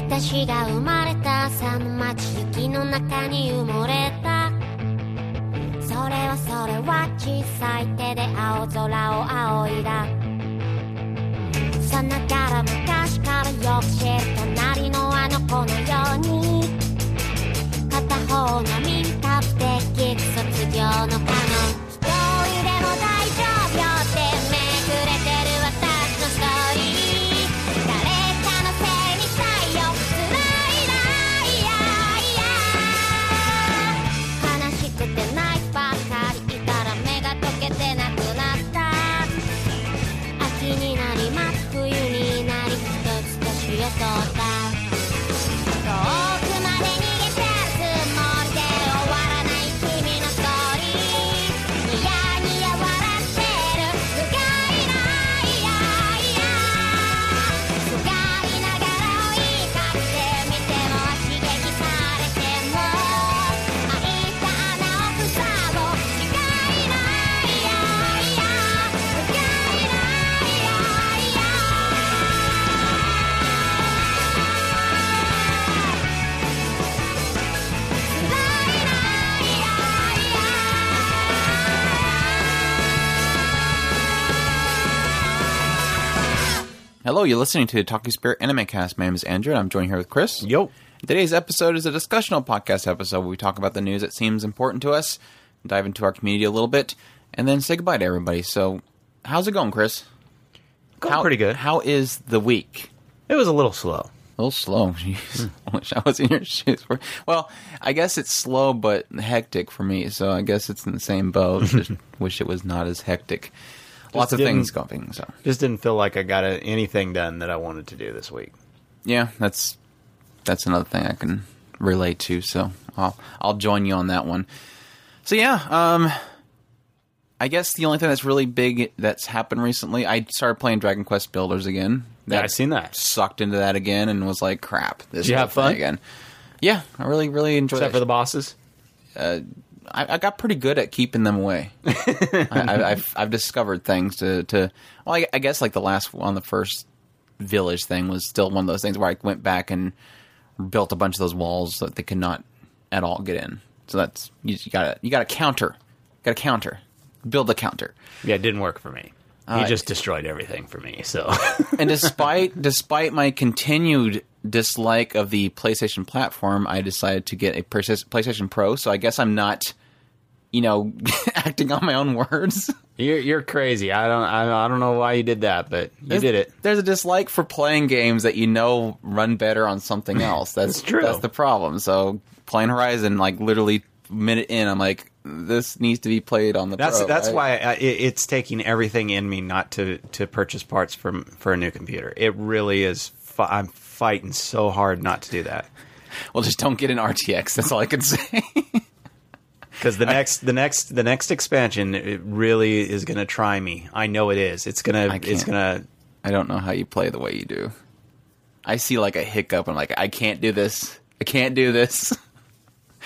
私が生まれた朝の街雪の中に埋もれた。それはそれは小さい手で青空を仰いだ。さながら昔からよく知る隣のあの子のように。片方の民家不適卒業の可 Hello, you're listening to the Otaku Spirit Anime Cast. My name is Andrew, and I'm joined here with Chris. Yo. Today's episode is a discussional podcast episode where we talk about the news that seems important to us, dive into our community a little bit, and then say goodbye to everybody. So, how's it going, Chris? Going How, pretty good. How is the week? It was a little slow. A little slow. Jeez. I wish I was in your shoes. For, well, I guess it's slow but hectic for me, so I guess it's in the same boat. Just wish it was not as hectic. Lots of things going. So Just didn't feel like I got a, anything done that I wanted to do this week. yeah, that's that's another thing I can relate to. So I'll I'll join you on that one. So yeah, um, I guess the only thing that's really big that's happened recently, I started playing Dragon Quest Builders again. Yeah, I've seen that. Sucked into that again and was like, crap. This Did you have fun? again? Yeah, I really really enjoyed Except it. for the bosses. I, I got pretty good at keeping them away. I, I, I've I've discovered things to to. Well, I, I guess like the last one, the first village thing was still one of those things where I went back and built a bunch of those walls that they could not at all get in. So that's you, you gotta you gotta counter, got to counter, build a counter. Yeah, it didn't work for me. He Uh, just destroyed everything for me. So And despite despite my continued dislike of the PlayStation platform, I decided to get a PlayStation Pro. So I guess I'm not, you know, acting on my own words. you're you're crazy. I don't I, I don't know why you did that, but you did it. There's a dislike for playing games that you know run better on something else. That's true. That's the problem. So playing Horizon, like literally minute in, I'm like, this needs to be played on the. That's Pro, that's right? why I, it, it's taking everything in me not to to purchase parts from for a new computer. It really is. Fi- I'm fighting so hard not to do that Well, just don't get an RTX. That's all I can say. because the next the next the next expansion it really is going to try me. I know it is. It's gonna I it's gonna I don't know how you play the way you do. I see like a hiccup. I'm like, I can't do this. I can't do this.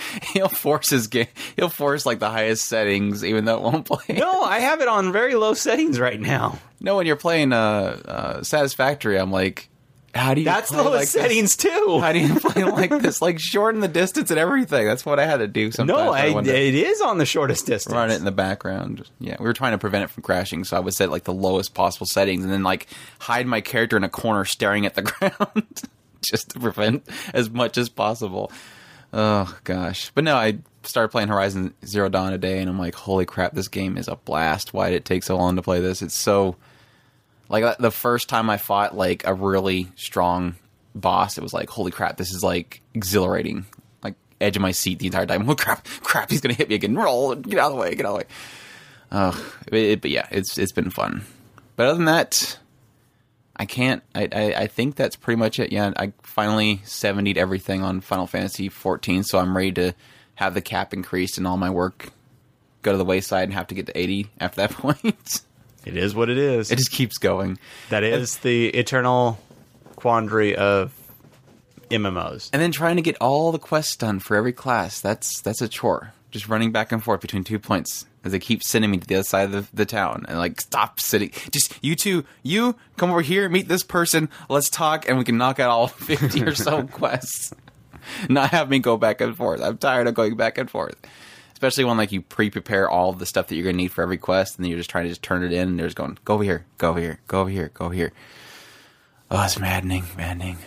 he'll force his game. He'll force like the highest settings, even though it won't play. No, I have it on very low settings right now. No, when you're playing uh, uh, Satisfactory, I'm like, how do you? That's play lowest like this? settings too. How do you play like this? Like shorten the distance and everything. That's what I had to do. Sometimes no, I I, it is on the shortest distance. run it in the background. Yeah, we were trying to prevent it from crashing, so I would set like the lowest possible settings, and then like hide my character in a corner staring at the ground, just to prevent as much as possible. Oh gosh, but no, I started playing Horizon Zero Dawn today, and I'm like, holy crap, this game is a blast. Why did it take so long to play this? It's so like the first time I fought like a really strong boss, it was like, holy crap, this is like exhilarating. Like edge of my seat the entire time. Oh crap, crap, he's gonna hit me again. Roll, get out of the way, get out of the way. Ugh, it, it- but yeah, it's it's been fun. But other than that, I can't. I, I I think that's pretty much it. Yeah, I finally 70'd everything on Final Fantasy 14, so I'm ready to have the cap increased and all my work go to the wayside and have to get to 80 after that point. It is what it is. it just keeps going. that is the eternal quandary of MMOs. And then trying to get all the quests done for every class. That's that's a chore. Just running back and forth between two points As they keep sending me to the other side of the, the town and like stop sitting. Just you two, you come over here, meet this person, let's talk, and we can knock out all fifty or so quests. Not have me go back and forth. I'm tired of going back and forth. Especially when like you pre-prepare all the stuff that you're gonna need for every quest, and then you're just trying to just turn it in, and they're just going, go over here, go over here, go over here, go over here. Oh, it's maddening, maddening.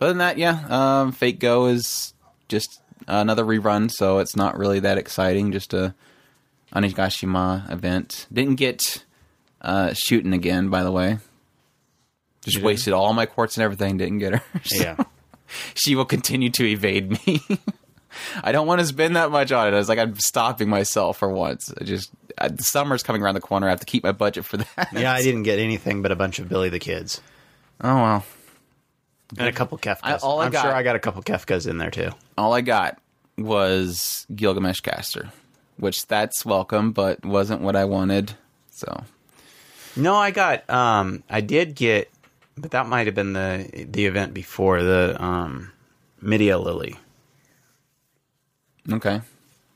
Other than that, yeah, um, Fate Go is just another rerun, so it's not really that exciting. Just a Onigashima event. Didn't get uh, Shuten again, by the way. Just wasted all my quartz and everything. Didn't get her. So Yeah. she will continue to evade me. I don't want to spend that much on it. I was like, I'm stopping myself for once. I just uh, the summer's coming around the corner. I have to keep my budget for that. yeah, I didn't get anything but a bunch of Billy the Kids Oh well. and a couple Kefkas. I- all I I'm got- sure I got a couple Kefkas in there too. all I got was Gilgamesh Caster, which that's welcome, but wasn't what I wanted. So No, I got. Um, I did get, but that might have been the the event before the um, Medea Lily. okay,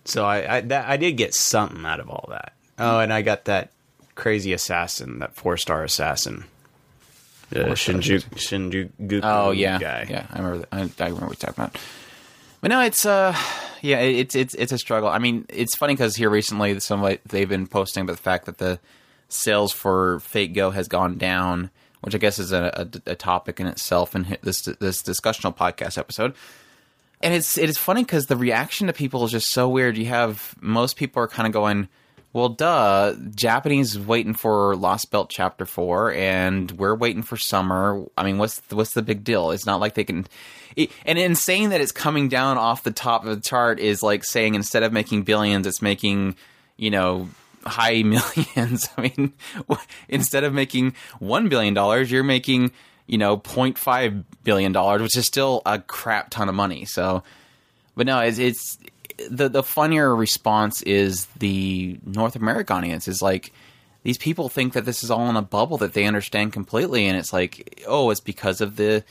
So I I, that, I did get something out of all that. Oh, and I got that crazy assassin, that four star assassin, Four-star Shinjuku Shinjuku. oh yeah, guy. yeah, I remember. That. I, I remember what you're talking about. But no, it's uh, yeah, it's it's it's a struggle. I mean, it's funny because here recently, somebody they've been posting about the fact that the sales for Fate Go has gone down, which I guess is a, a, a topic in itself in this this discussional podcast episode. and it's it is funny because the reaction to people is just so weird. You have most people are kind of going, "Well, duh, Japanese waiting for Lost Belt Chapter Four, and we're waiting for summer. I mean, what's what's the big deal? It's not like they can." It, and in saying that it's coming down off the top of the chart is like saying instead of making billions, it's making you know high millions. I mean, instead of making one billion dollars, you're making you know 0.5 billion dollars, which is still a crap ton of money. So, but no, it's, it's the the funnier response is the North American audience is like these people think that this is all in a bubble that they understand completely, and it's like oh, it's because of the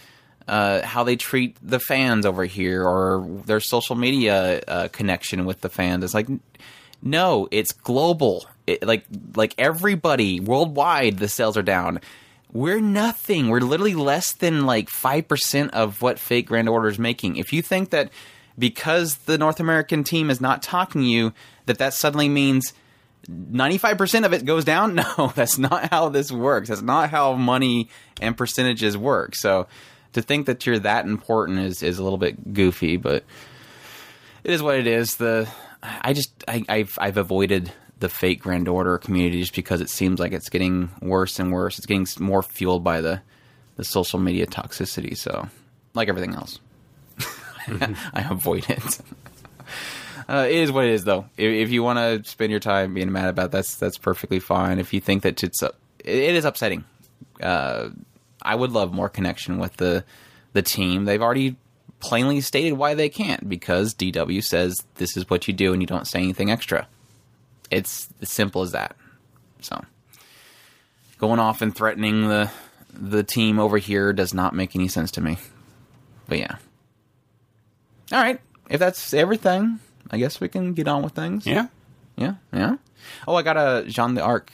uh, how they treat the fans over here or their social media uh, connection with the fans. It's like no, it's global. It, like like everybody worldwide, the sales are down. We're nothing. We're literally less than like five percent of what Fate Grand Order is making. If you think that because the North American team is not talking to you, that that suddenly means 95% of it goes down? No, that's not how this works. That's not how money and percentages work. So to think that you're that important is, is a little bit goofy, but it is what it is. The I just I, I've I've avoided the Fate Grand Order community just because it seems like it's getting worse and worse. It's getting more fueled by the the social media toxicity. So like everything else, I avoid it. Uh, it is what it is, though. If, if you want to spend your time being mad about that, that's that's perfectly fine. If you think that it's uh, it, it is upsetting. Uh, I would love more connection with the the team. They've already plainly stated why they can't because DW says this is what you do and you don't say anything extra. It's as simple as that. So going off and threatening the the team over here does not make any sense to me. But yeah. All right. If that's everything, I guess we can get on with things. Yeah. Yeah, yeah. Oh, I got a Jean d'Arc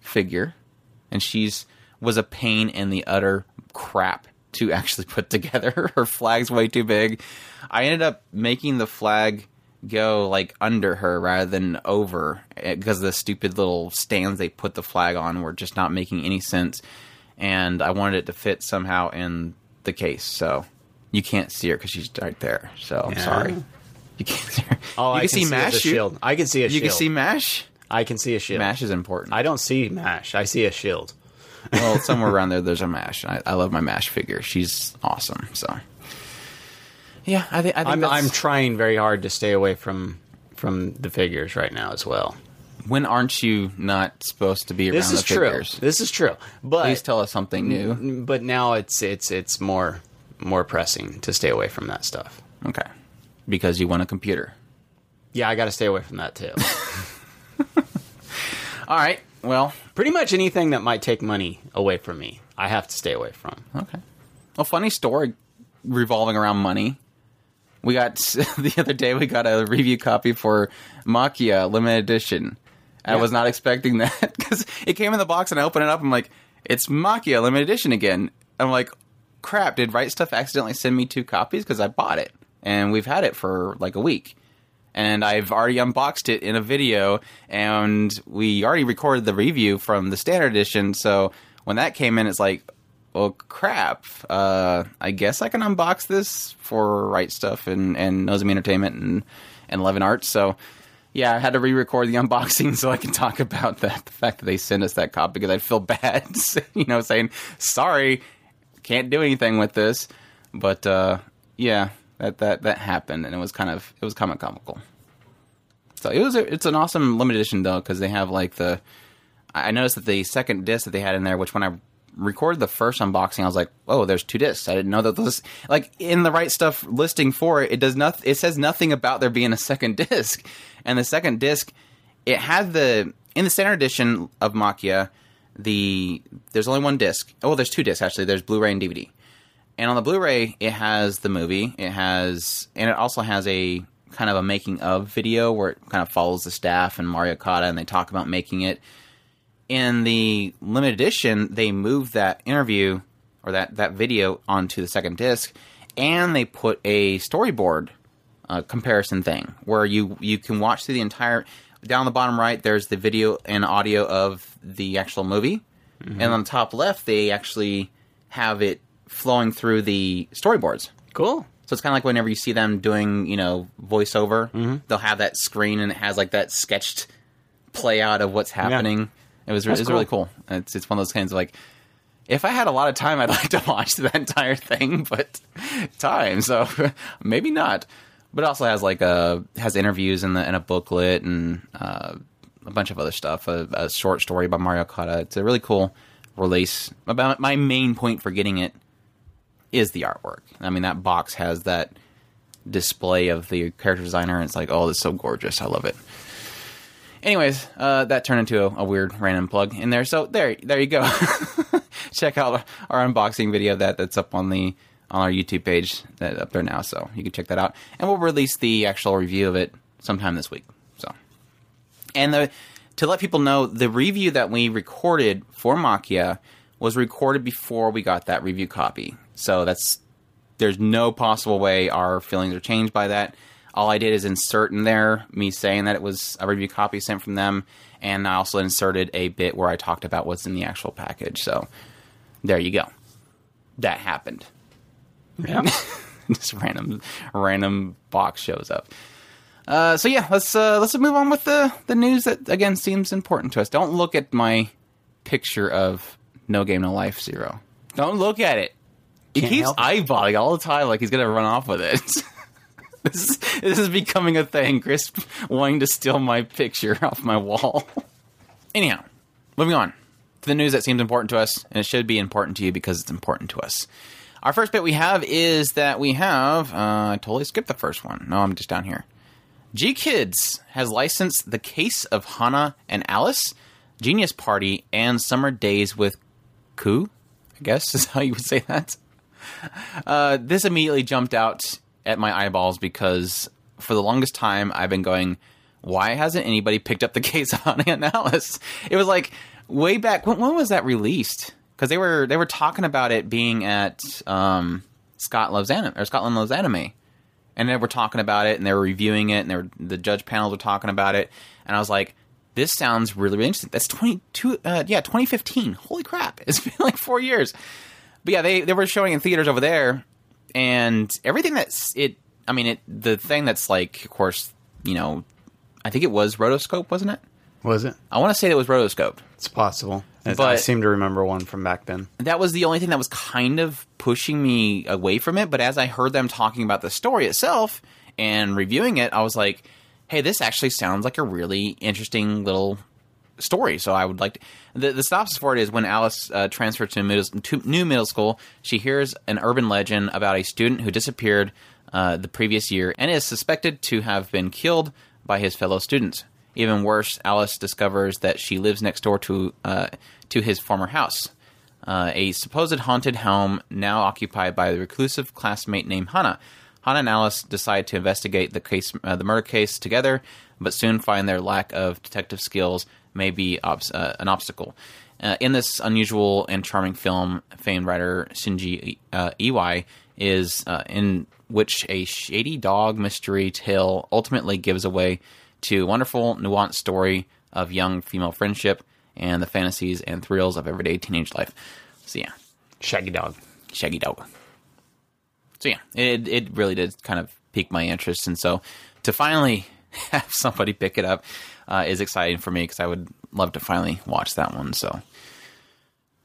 figure, and she's was a pain in the utter crap to actually put together. Her flag's way too big. I ended up making the flag go like under her rather than over eh, because the stupid little stands they put the flag on were just not making any sense, and I wanted it to fit somehow in the case. So you can't see her because she's right there. So I'm Yeah. sorry. You can't see her. Oh, you I can, see it Mash. shield. I can see a You shield. can see Mash. I can see a shield. Mash is important. I don't see mash. I see a shield. well, somewhere around there, there's a Mash. I, I love my Mash figure. She's awesome. So, yeah, I think I think I'm I'm trying very hard to stay away from from the figures right now as well. when aren't you not supposed to be around? This is the true. figures? This is true. But Please tell us something new. but now it's it's it's more more pressing to stay away from that stuff. Okay, because you want a computer. Yeah, I got to stay away from that too. All right. Well, Pretty much anything that might take money away from me, I have to stay away from. okay. A funny story revolving around money. We got the other day. We got a review copy for Maquia limited edition, I was not expecting that because it came in the box and I open it up. I'm like, it's Maquia limited edition again. I'm like, crap! Did Right Stuf accidentally send me two copies because I bought it and we've had it for like a week. And I've already unboxed it in a video, and we already recorded the review from the standard edition. So when that came in, it's like, well, crap. Uh, I guess I can unbox this for Right Stuf and and Nozomi Entertainment and and Eleven Arts. So yeah, I had to re-record the unboxing so I can talk about that. The fact that they sent us that copy because I feel bad, you know, saying sorry, can't do anything with this. But uh, yeah, that that that happened, and it was kind of it was kind of comical. So it was a, it's an awesome limited edition though because they have like the I noticed that the second disc that they had in there, which when I recorded the first unboxing, I was like, "Oh, there's two discs. I didn't know that this like in the Right Stuf listing for it. It does not. It says nothing about there being a second disc, and the second disc it had the in the standard edition of Maquia. The there's only one disc. Oh, well, there's two discs actually. There's Blu-ray and DVD. And on the Blu-ray, it has the movie. It has, and it also has a kind of a making of video where it kind of follows the staff and Mari Okada, and they talk about making it. In the limited edition, they moved that interview or that that video onto the second disc, and they put a storyboard uh, comparison thing where you you can watch through the entire. Down the bottom right, there's the video and audio of the actual movie, mm-hmm. and on the top left, they actually have it flowing through the storyboards. Cool. So it's kind of like whenever you see them doing, you know, voiceover, mm-hmm. they'll have that screen and it has like that sketched play out of what's happening. It was, it was That's really cool. It's it's one of those kinds of like, if I had a lot of time, I'd like to watch that entire thing, but time, so maybe not. But it also has like a has interviews and and a booklet and uh, a bunch of other stuff. A, a short story by Mari Okada. It's a really cool release. About my main point for getting it is the artwork. I mean, that box has that display of the character designer, and it's like, oh, it's so gorgeous. I love it. Anyways, uh, that turned into a, a weird random plug in there. So there, there you go. check out our unboxing video that that's up on the on our YouTube page that up there now, so you can check that out. And we'll release the actual review of it sometime this week. So, and the to let people know, the review that we recorded for Maquia was recorded before we got that review copy. So that's there's no possible way our feelings are changed by that. All I did is insert in there me saying that it was a review copy sent from them, and I also inserted a bit where I talked about what's in the actual package. So there you go. That happened. Yeah. This random random box shows up. Uh, so yeah, let's uh, let's move on with the the news that again seems important to us. Don't look at my picture of No Game No Life Zero. Don't look at it. He Can't keeps help it. eyeballing all the time like he's gonna run off with it. this, is, this is becoming a thing. Chris wanting to steal my picture off my wall. Anyhow, moving on to the news that seems important to us, and it should be important to you because it's important to us. Our first bit we have is that we have. Uh, I totally skipped the first one. No, I'm just down here. GKIDS has licensed The Case of Hana and Alice, Genius Party, and Summer Days with Coo. I guess is how you would say that. Uh, this immediately jumped out at my eyeballs because for the longest time I've been going, why hasn't anybody picked up the case of Hana and Alice? It was like way back when, when was that released? Because they were they were talking about it being at um, Scott Loves Anime or Scotland Loves Anime, and they were talking about it and they were reviewing it and they were, the judge panels were talking about it, and I was like, this sounds really, really interesting. That's twenty two, uh, yeah, twenty fifteen. Holy crap! It's been like four years. But yeah, they they were showing in theaters over there, and everything that's it. I mean, it the thing that's like, of course, you know, I think it was rotoscope, wasn't it? Was it? I want to say that it was rotoscope. It's possible. I seem to remember one from back then. that was the only thing that was kind of pushing me away from it. But as I heard them talking about the story itself and reviewing it, I was like, hey, this actually sounds like a really interesting little story. So I would like to. The, the synopsis for it is when Alice uh, transferred to, middle, to new middle school, she hears an urban legend about a student who disappeared uh, the previous year and is suspected to have been killed by his fellow students. Even worse, Alice discovers that she lives next door to uh, to his former house, uh, a supposed haunted home now occupied by a reclusive classmate named Hana. Hana and Alice decide to investigate the case, uh, the murder case together, but soon find their lack of detective skills may be uh, an obstacle. Uh, in this unusual and charming film, famed writer Shunji uh, Iwai is in which a shady dog mystery tale ultimately gives away to a wonderful, nuanced story of young female friendship and the fantasies and thrills of everyday teenage life. So yeah, Shaggy Dog. Shaggy Dog. So yeah, it it really did kind of pique my interest, and so to finally have somebody pick it up uh, is exciting for me because I would love to finally watch that one. So.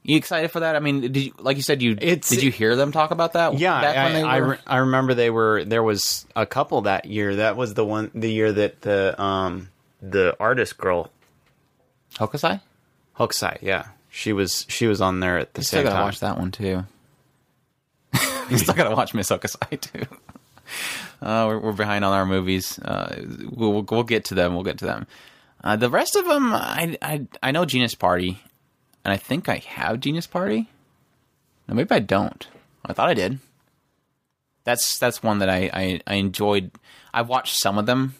You excited for that? I mean, did you, like you said, you It's- did you hear them talk about that? Yeah, back I, when they I, re- I remember they were there was a couple that year. That was the one the year that the um the artist girl Hokusai? Hokusai, yeah. She was she was on there at the Still same gotta time. watch that one too. you still gotta watch Miss Hokusai too. Uh, we're, we're behind on our movies. Uh, we'll, we'll we'll get to them. We'll get to them. Uh, the rest of them, I, I I know Genius Party, and I think I have Genius Party. No, maybe I don't. I thought I did. That's that's one that I, I, I enjoyed. I've watched some of them,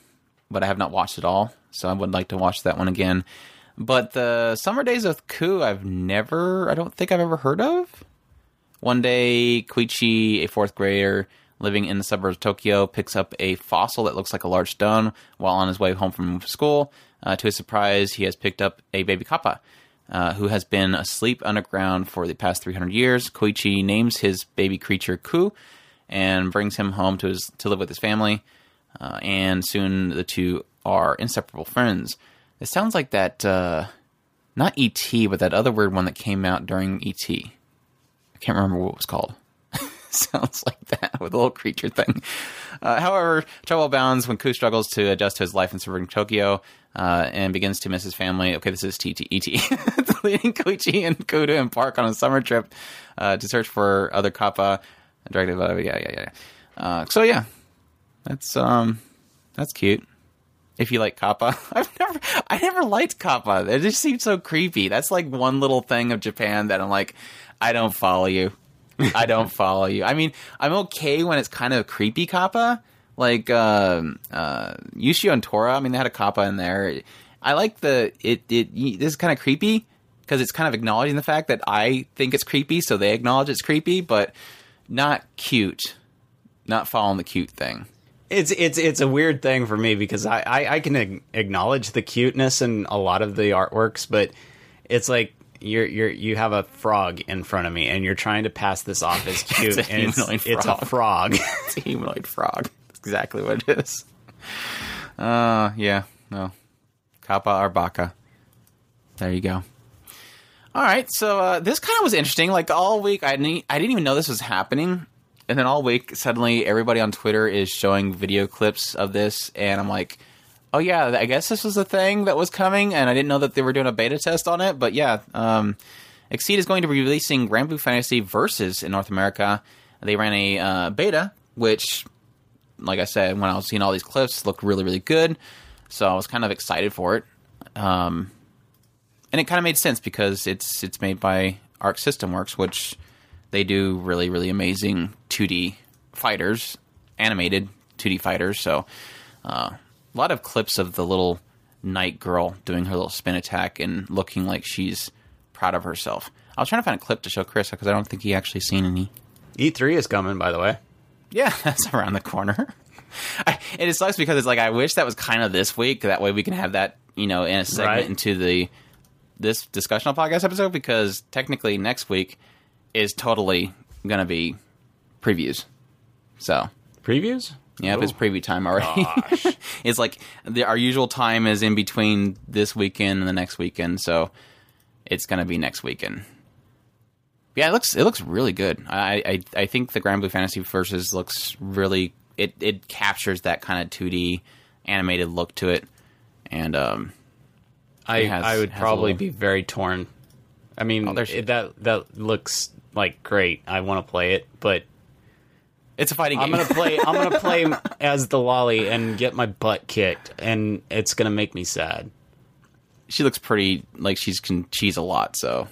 but I have not watched it all. So I would like to watch that one again. But the Summer Days of Coo, I've never, I don't think I've ever heard of. One day, Koichi, a fourth grader living in the suburbs of Tokyo, picks up a fossil that looks like a large stone while on his way home from school. Uh, to his surprise, he has picked up a baby kappa. Uh, who has been asleep underground for the past 300 years. Koichi names his baby creature Coo and brings him home to his to live with his family. Uh, and soon the two are inseparable friends. It sounds like that, uh, not ET, but that other weird one that came out during ET. I can't remember what it was called. sounds like that with a little creature thing. Uh, however, trouble abounds when Coo struggles to adjust to his life in suburban Tokyo uh, and begins to miss his family. Okay, this is TT, ET. Leading Koichi and Coo to embark on a summer trip uh, to search for other kappa. Directed by, yeah, yeah, yeah. Uh, so, yeah, that's um, that's cute. If you like kappa, I've never, I never liked kappa. It just seems so creepy. That's like one little thing of Japan that I'm like, I don't follow you. I don't follow you. I mean, I'm okay when it's kind of creepy kappa, like um, uh, Ushio and Tora. I mean, they had a kappa in there. I like the it. It this is kind of creepy because it's kind of acknowledging the fact that I think it's creepy, so they acknowledge it's creepy, but not cute. Not following the cute thing. It's it's it's a weird thing for me because I, I, I can ag- acknowledge the cuteness in a lot of the artworks, but it's like you're you're you have a frog in front of me and you're trying to pass this off as cute, It's a and it's, humanoid it's a frog. It's a humanoid frog. Exactly what it is. Uh, yeah, no. Kappa or Baka. There you go. All right, so uh, this kind of was interesting. Like all week, I didn't, I didn't even know this was happening, and then all week, suddenly everybody on Twitter is showing video clips of this, and I'm like, oh yeah, I guess this was a thing that was coming, and I didn't know that they were doing a beta test on it. But yeah, um, XSEED is going to be releasing Grand Fantasy Versus in North America. They ran a uh, beta, which, like I said, when I was seeing all these clips, looked really, really good. So I was kind of excited for it. Um, and it kind of made sense because it's it's made by Arc System Works, which they do really, really amazing 2D fighters, animated 2D fighters. So uh, a lot of clips of the little night girl doing her little spin attack and looking like she's proud of herself. I was trying to find a clip to show Chris because I don't think he actually seen any. E3 E is coming, by the way. Yeah, that's around the corner. I, and it sucks because it's like I wish that was kind of this week. That way we can have that you know in a segment Right. into the this discussion on podcast episode because technically next week is totally going to be previews. So Previews? yeah, it's preview time already, Gosh. it's like the, our usual time is in between this weekend and the next weekend, so it's going to be next weekend. Yeah, it looks it looks really good. I I, I think the Granblue Fantasy Versus looks really it it captures that kind of 2D animated look to it, and um I has- I would probably little- be very torn. I mean, Oh, it, that that looks like great. I want to play it, but it's a fighting game. I'm gonna play. I'm gonna play as the lolly and get my butt kicked, and it's gonna make me sad. she looks pretty like she's can cheese a lot, so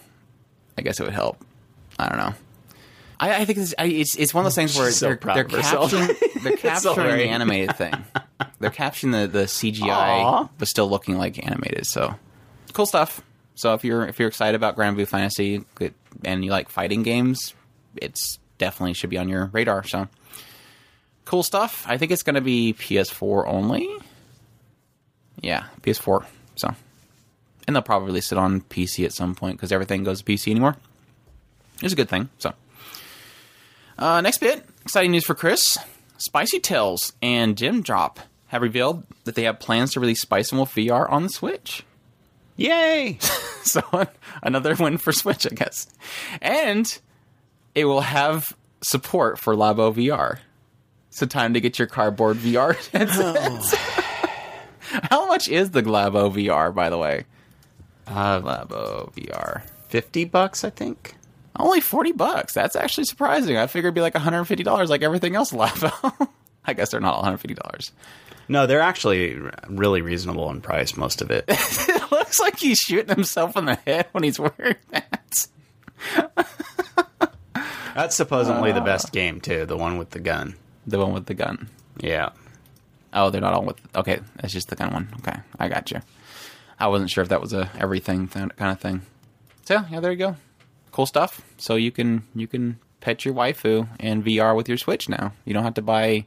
I guess it would help. I don't know. I, I think it's, I, it's it's one of those things where so they're, they're capturing they're capturing the animated thing. They're capturing the, the CGI, Aw. but still looking like animated. So cool stuff. So if you're if you're excited about Granblue Fantasy and you like fighting games, it's definitely should be on your radar. So cool stuff. I think it's going to be PS4 only. Yeah, PS4. So and they'll probably release it on PC at some point because everything goes to PC anymore. It's a good thing. So. Uh, next bit, exciting news for Chris. Spicy Tails and Gemdrop have revealed that they have plans to release Spice and Wolf VR on the Switch. Yay! So another win for Switch, I guess. And it will have support for Labo VR. So time to get your cardboard VR headsets. How much is the Labo VR, by the way? Uh, Labo VR. 50 bucks, I think. Only 40 bucks. That's actually surprising. I figured it'd be like $150 like everything else Labo. I guess they're not $150. No, they're actually really reasonable in price, most of it. It looks like he's shooting himself in the head when he's wearing that. That's supposedly the uh. best game, too, the one with the gun. The one with the gun. Yeah. Oh, they're not all with. Okay, that's just the gun one. Okay, I got you. I wasn't sure if that was a everything th- kind of thing. So yeah, there you go. Cool stuff. So you can you can pet your waifu in VR with your Switch now. You don't have to buy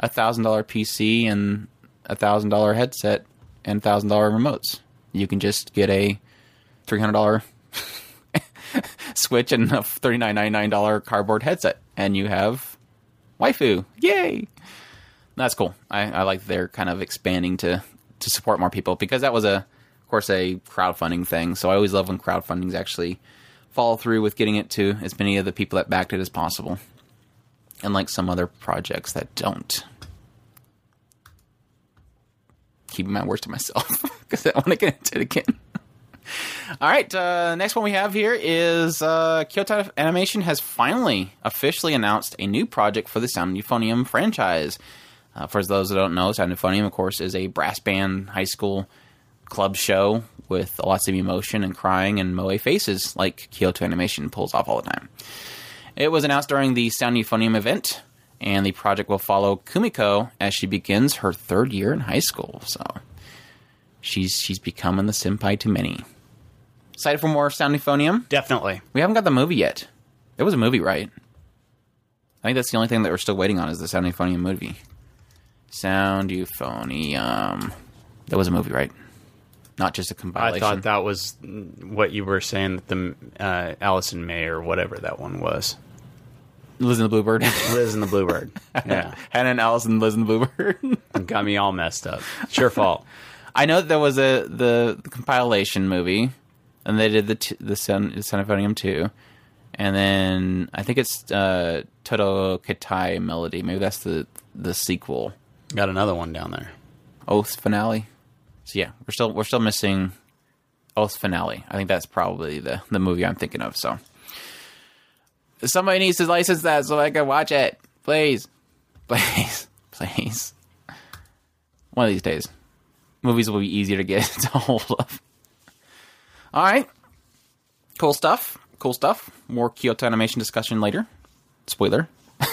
a thousand dollar PC and a thousand dollar headset and thousand dollar remotes. You can just get a three hundred dollar Switch and a thirty nine ninety nine dollar cardboard headset, and you have waifu. Yay! That's cool. I, I like they're kind of expanding to to support more people because that was a, of course, a crowdfunding thing. So I always love when crowdfundings actually follow through with getting it to as many of the people that backed it as possible, unlike some other projects that don't. Keeping my words to myself because I want to get into it again. All right, uh, next one we have here is uh, Kyoto Animation has finally officially announced a new project for the Sound Euphonium franchise. Uh, for those that don't know, Sound Euphonium, of course, is a brass band high school club show with lots of emotion and crying and moe faces, like Kyoto Animation pulls off all the time. It was announced during the Sound Euphonium event, and the project will follow Kumiko as she begins her third year in high school. So she's she's becoming the senpai to many. Excited for more Sound Euphonium? Definitely. We haven't got the movie yet. There was a movie, right? I think that's the only thing that we're still waiting on is the Sound Euphonium movie. Sound Euphonium. That was a movie, right? Not just a compilation. I thought that was what you were saying that the uh, Allison May or whatever that one was. Liz and the Bluebird. Liz and the Bluebird. Yeah. Hannah and Allison, Liz and the Bluebird. Got me all messed up. It's your fault. I know that there was a the, the compilation movie, and they did the t- the Son the Son of Euphonium two, and then I think it's uh, Todoketai Melody. Maybe that's the the sequel. Got another one down there. Oath finale. So yeah, we're still we're still missing Oath finale. I think that's probably the the movie I'm thinking of. So somebody needs to license that so I can watch it, please, please, please. One of these days, movies will be easier to get a hold of. All right, cool stuff. Cool stuff. More Kyoto Animation discussion later. Spoiler.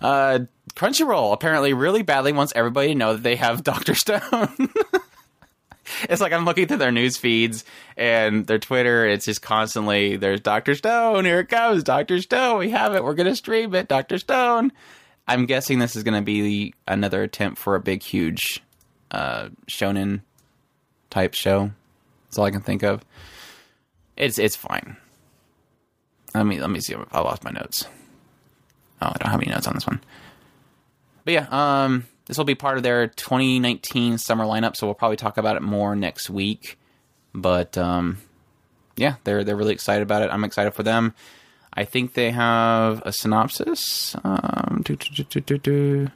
Uh, Crunchyroll apparently really badly wants everybody to know that they have Doctor Stone. it's like I'm looking through their news feeds and their Twitter. It's just constantly there's Doctor Stone. Here it comes, Doctor Stone. We have it. We're gonna stream it, Doctor Stone. I'm guessing this is gonna be another attempt for a big, huge uh, shonen type show. That's all I can think of. It's it's fine. Let me let me see. I lost my notes. Oh, I don't have any notes on this one. But yeah, um, this will be part of their 2019 summer lineup, so we'll probably talk about it more next week. But um, yeah, they're they're really excited about it. I'm excited for them. I think they have a synopsis. Um, do, do, do.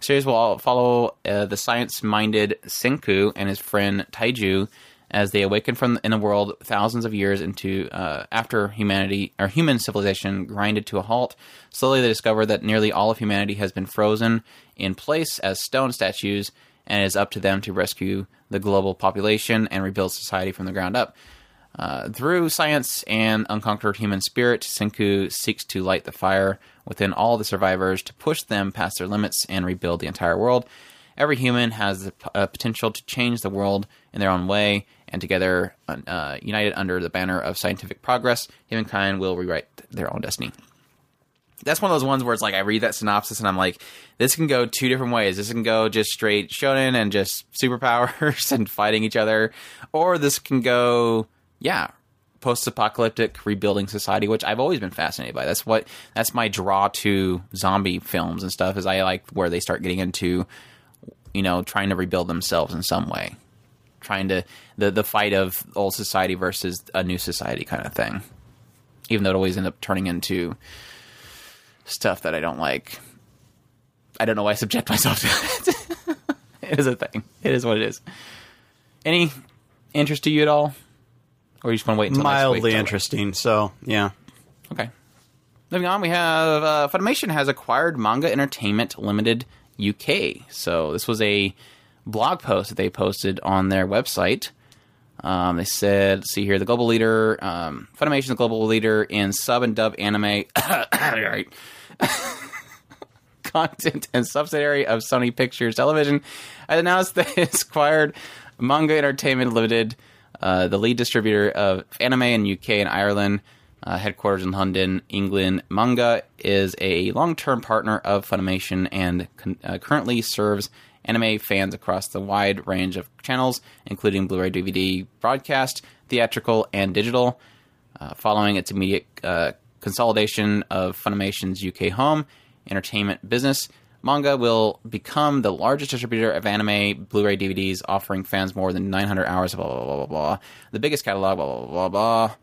Series will follow uh, the science-minded Senku and his friend Taiju as they awaken from in the world thousands of years into uh, after humanity or human civilization grinded to a halt. Slowly, they discover that nearly all of humanity has been frozen in place as stone statues, and it is up to them to rescue the global population and rebuild society from the ground up. Uh, through science and unconquered human spirit, Senku seeks to light the fire within all the survivors to push them past their limits and rebuild the entire world. Every human has the p- uh, potential to change the world in their own way, and together, uh, united under the banner of scientific progress, humankind will rewrite their own destiny. That's one of those ones where it's like I read that synopsis and I'm like, this can go two different ways. This can go just straight shonen and just superpowers and fighting each other, or this can go, yeah, post-apocalyptic rebuilding society, which I've always been fascinated by. That's what that's my draw to zombie films and stuff. Is I like where they start getting into, you know, trying to rebuild themselves in some way, trying to the the fight of old society versus a new society kind of thing. Even though it always ends up turning into stuff that I don't like. I don't know why I subject myself to it. it is a thing. It is what it is. Any interest to you at all? Or you just want to wait until next Mildly interesting. So yeah, Okay. Moving on, we have uh, Funimation has acquired Manga Entertainment Limited UK. So this was a blog post that they posted on their website. Um, they said, see here, the global leader, um, Funimation the global leader in sub and dub anime content and subsidiary of Sony Pictures Television, has announced that it's acquired Manga Entertainment Limited, uh, the lead distributor of anime in UK and Ireland, uh, headquarters in London, England. Manga is a long-term partner of Funimation and con- uh, currently serves anime fans across the wide range of channels, including Blu-ray, DVD, broadcast, theatrical, and digital. Uh, following its immediate uh, consolidation of Funimation's UK home entertainment business, Manga will become the largest distributor of anime Blu-ray DVDs, offering fans more than 900 hours of blah blah blah blah blah. The biggest catalog, blah blah blah blah. blah.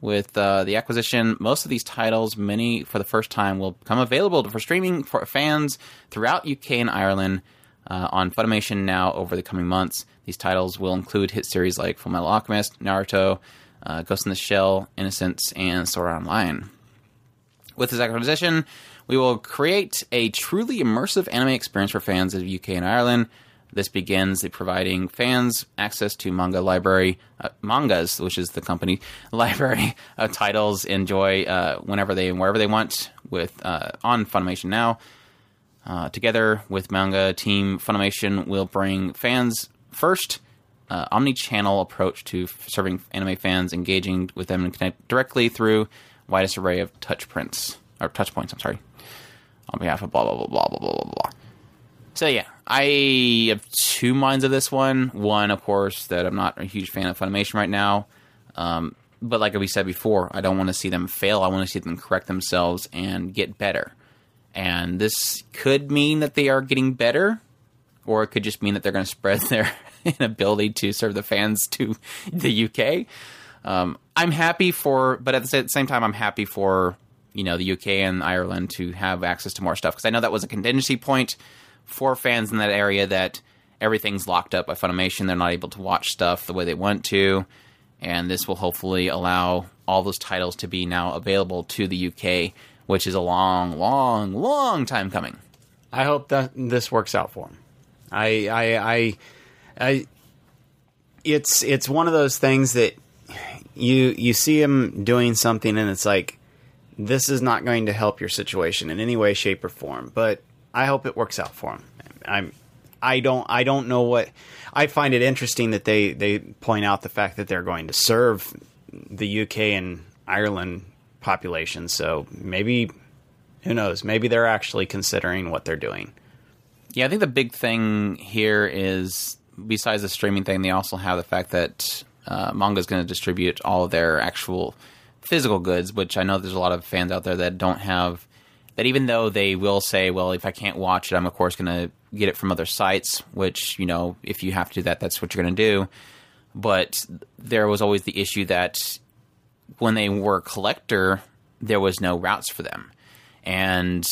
With uh, the acquisition, most of these titles, many for the first time, will become available for streaming for fans throughout UK and Ireland uh, on Funimation now over the coming months. These titles will include hit series like Fullmetal Alchemist, Naruto, uh, Ghost in the Shell, Innocence, and Sword Art Online. With this acquisition, we will create a truly immersive anime experience for fans of UK and Ireland. This begins providing fans access to manga library, uh, mangas, which is the company library of titles. Enjoy uh, whenever they and wherever they want with uh, on Funimation now. Uh, together with manga team Funimation, will bring fans first. Uh, omni-channel approach to f- serving anime fans, engaging with them and connect directly through widest array of touch prints or touch points. I'm sorry, on behalf of blah blah blah blah blah blah blah. So yeah, I have two minds of this one. One, of course, that I'm not a huge fan of Funimation right now. Um, but like we said before, I don't want to see them fail. I want to see them correct themselves and get better. And this could mean that they are getting better, or it could just mean that they're going to spread their inability to serve the fans to the UK. Um, I'm happy for, but at the same time, I'm happy for you know the UK and Ireland to have access to more stuff because I know that was a contingency point for fans in that area that everything's locked up by Funimation. They're not able to watch stuff the way they want to, and this will hopefully allow all those titles to be now available to the UK, which is a long, long, long time coming. I hope that this works out for him. I, I, I, I, it's it's one of those things that you you see him doing something and it's like this is not going to help your situation in any way, shape, or form. But I hope it works out for him. I'm. I don't. I don't know what. I find it interesting that they they point out the fact that they're going to serve the UK and Ireland population. So maybe, who knows? Maybe they're actually considering what they're doing. Yeah, I think the big thing here is besides the streaming thing, they also have the fact that uh, manga is going to distribute all of their actual physical goods, which I know there's a lot of fans out there that don't have. That even though they will say, well, if I can't watch it, I'm of course going to get it from other sites. Which you know, if you have to do that, that's what you're going to do. But there was always the issue that when they were collector, there was no routes for them, and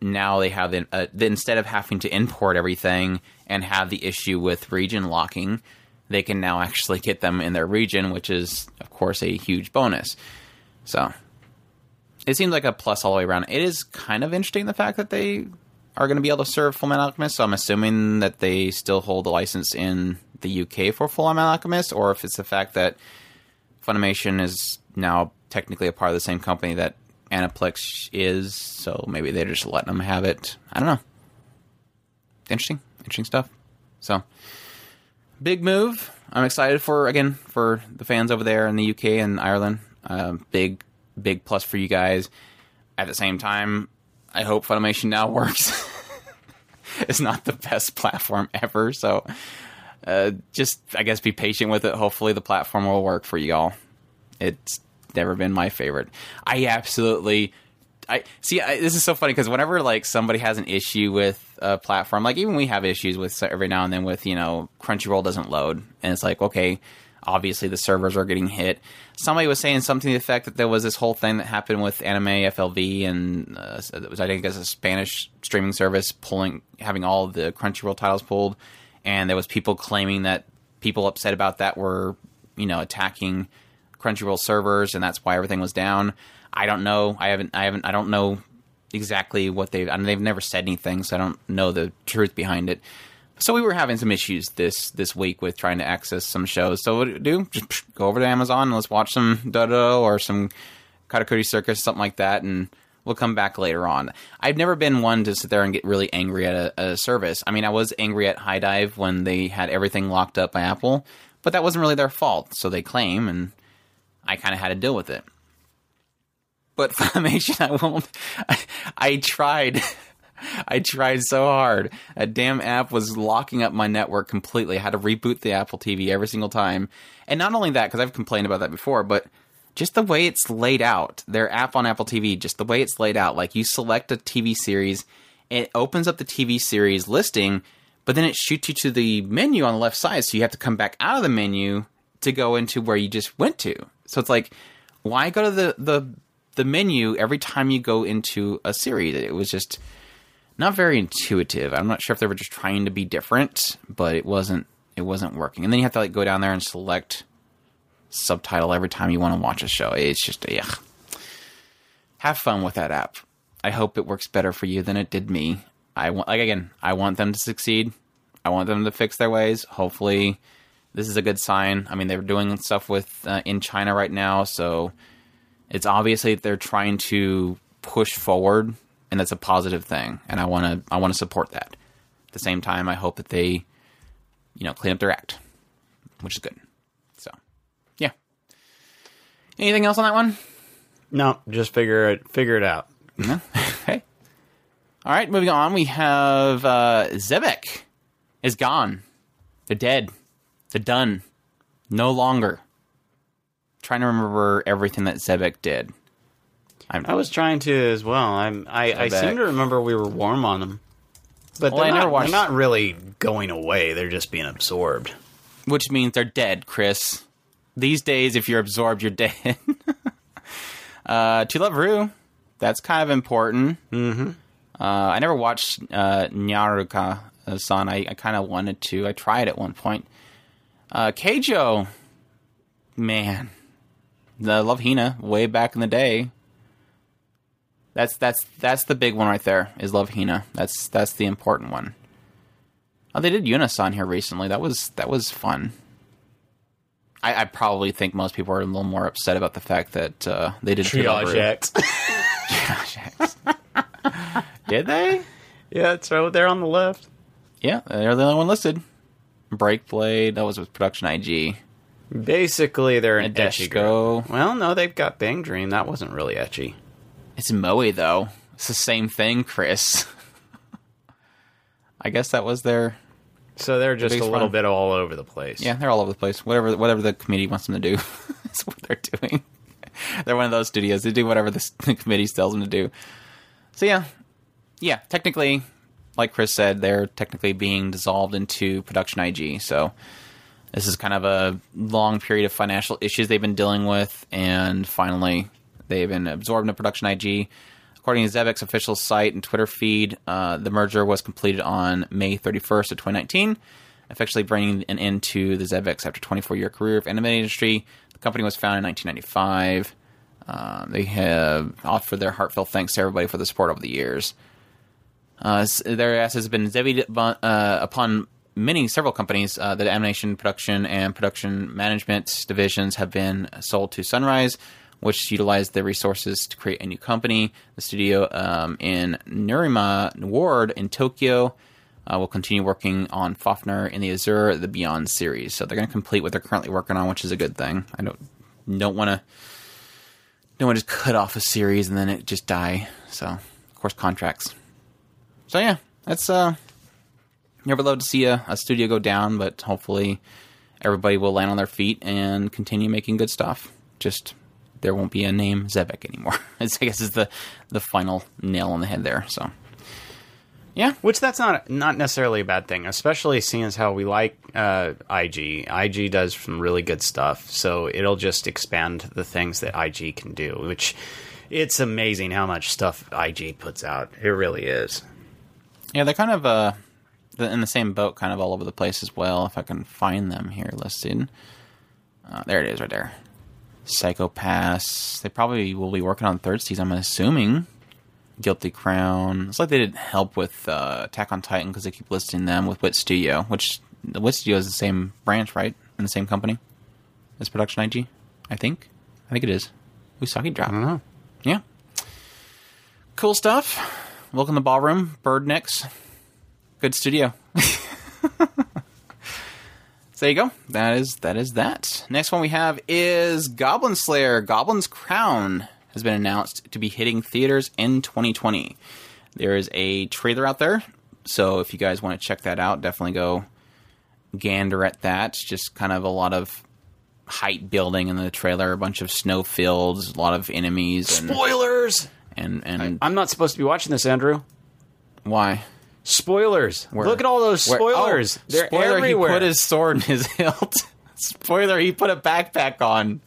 now they have the, uh, instead of having to import everything and have the issue with region locking, they can now actually get them in their region, which is of course a huge bonus. So it seems like a plus all the way around. It is kind of interesting the fact that they are going to be able to serve Full Metal Alchemist. So I'm assuming that they still hold the license in the UK for Full Metal Alchemist, or if it's the fact that Funimation is now technically a part of the same company that Aniplex is, so maybe they're just letting them have it. I don't know. Interesting, interesting stuff. So, big move. I'm excited for again for the fans over there in the UK and Ireland. Um, big, big plus for you guys. At the same time, I hope Funimation now works. it's not the best platform ever, so uh, just I guess be patient with it. Hopefully, the platform will work for y'all. It's never been my favorite. I absolutely. I see. I, this is so funny because whenever like somebody has an issue with a platform, like even we have issues with every now and then with you know Crunchyroll doesn't load, and it's like okay, obviously the servers are getting hit. Somebody was saying something to the effect that there was this whole thing that happened with Anime FLV, and uh, it was I think as a Spanish streaming service pulling having all the Crunchyroll titles pulled, and there was people claiming that people upset about that were you know attacking Crunchyroll servers, and that's why everything was down. I don't know. I haven't. I haven't. I don't know exactly what they've. I mean, they've never said anything, so I don't know the truth behind it. So we were having some issues this this week with trying to access some shows. So what do we do? Just go over to Amazon and let's watch some Dodo or some Karakuri Circus, something like that, and we'll come back later on. I've never been one to sit there and get really angry at a, a service. I mean, I was angry at HIDIVE when they had everything locked up by Apple, but that wasn't really their fault. So they claim, and I kind of had to deal with it. But Funimation, I won't. I, I tried. I tried so hard. A damn app was locking up my network completely. I had to reboot the Apple TV every single time. And not only that, because I've complained about that before, but just the way it's laid out, their app on Apple TV, just the way it's laid out. Like you select a TV series, it opens up the TV series listing, but then it shoots you to the menu on the left side. So you have to come back out of the menu to go into where you just went to. So it's like, why go to the, the, the menu every time you go into a series? It was just not very intuitive. I'm not sure if they were just trying to be different, but it wasn't it wasn't working. And then you have to like go down there and select subtitle every time you want to watch a show. It's just yeah. Have fun with that app. I hope it works better for you than it did me. I want like again, I want them to succeed. I want them to fix their ways. Hopefully, this is a good sign. I mean, they're doing stuff with uh, in China right now, so it's obviously they're trying to push forward and that's a positive thing and i want to i want to support that. At the same time i hope that they you know clean up their act which is good. So yeah. Anything else on that one? No, just figure it figure it out. no? Okay. All right moving on we have uh Xebec is gone. They're dead they're done no longer trying to remember everything that Xebec did I'm, I was trying to as well. I'm I, I seem to remember we were warm on them. But Well, they're, I not, never watched- they're not really going away. They're just being absorbed. which means they're dead, Chris. These days, if you're absorbed, you're dead. uh, To Love Ru, that's kind of important. Mm-hmm. Uh, I never watched uh, Nyaruko san. I, I kind of wanted to. I tried at one point. Uh, Keijo, man, the Love Hina way back in the day. That's that's that's the big one right there. Is Love Hina. That's that's the important one. Oh, they did Unisan here recently. That was that was fun. I, I probably think most people are a little more upset about the fact that uh, they did Triage X. Triage X. did they? yeah, it's right there on the left. Yeah, they're the only one listed. Breakblade. That was with Production IG. Basically, they're an ecchi girl. Well, no, they've got Bang Dream. That wasn't really ecchi. It's Moe though. It's the same thing, Chris. I guess that was their. So they're just a little bit all over the place. Yeah, they're all over the place. Whatever, whatever the committee wants them to do, that's what they're doing. they're one of those studios. They do whatever the, the committee tells them to do. So yeah, yeah. Technically, like Chris said, they're technically being dissolved into Production IG. So this is kind of a long period of financial issues they've been dealing with, and finally they've been absorbed into Production IG. According to Xebec's official site and Twitter feed, uh, the merger was completed on May 31st of 2019, effectively bringing an end to the Xebec's after 24 year career of anime industry. The company was founded in 1995. Um, they have offered their heartfelt thanks to everybody for the support over the years. Uh, their ass has been upon, uh, upon many, several companies, uh, the animation production and production management divisions have been sold to Sunrise, which utilized the resources to create a new company. The studio um, in Nerima Ward in Tokyo uh, will continue working on Fafner in the Azure the Beyond series. So they're going to complete what they're currently working on, which is a good thing. I don't don't want to don't want to just cut off a series and then it just die. So of course contracts. So yeah, that's uh never love to see a, a studio go down, but hopefully everybody will land on their feet and continue making good stuff. Just there won't be a name Xebec anymore. I guess is the the final nail on the head there. So yeah, Which that's not not necessarily a bad thing, especially seeing as how we like uh, IG. IG does some really good stuff, so it'll just expand the things that IG can do. Which it's amazing how much stuff IG puts out. It really is. Yeah, they're kind of uh in the same boat, kind of all over the place as well. If I can find them here listed, uh, there it is, right there. Psycho-Pass. They probably will be working on third season. I'm assuming. Guilty Crown. It's like they didn't help with uh, Attack on Titan because they keep listing them with Wit Studio, which the Wit Studio is the same branch, right? In the same company as Production IG, I think. I think it is. Usagi Drop. I don't know. Yeah. Cool stuff. Welcome to the Ballroom, Bird Nicks. Good studio. so there you go. That is that is that. Next one we have is Goblin Slayer, Goblin's Crown has been announced to be hitting theaters in 2020. There is a trailer out there, so if you guys want to check that out, definitely go gander at that. Just kind of a lot of height building in the trailer, a bunch of snow fields, a lot of enemies, and Spoilers. And, and I'm not supposed to be watching this, Andrew. why? Spoilers. Where? Look at all those oh, spoilers. oh, They're spoiler, everywhere. He put his sword in his hilt. Spoiler, he put a backpack on.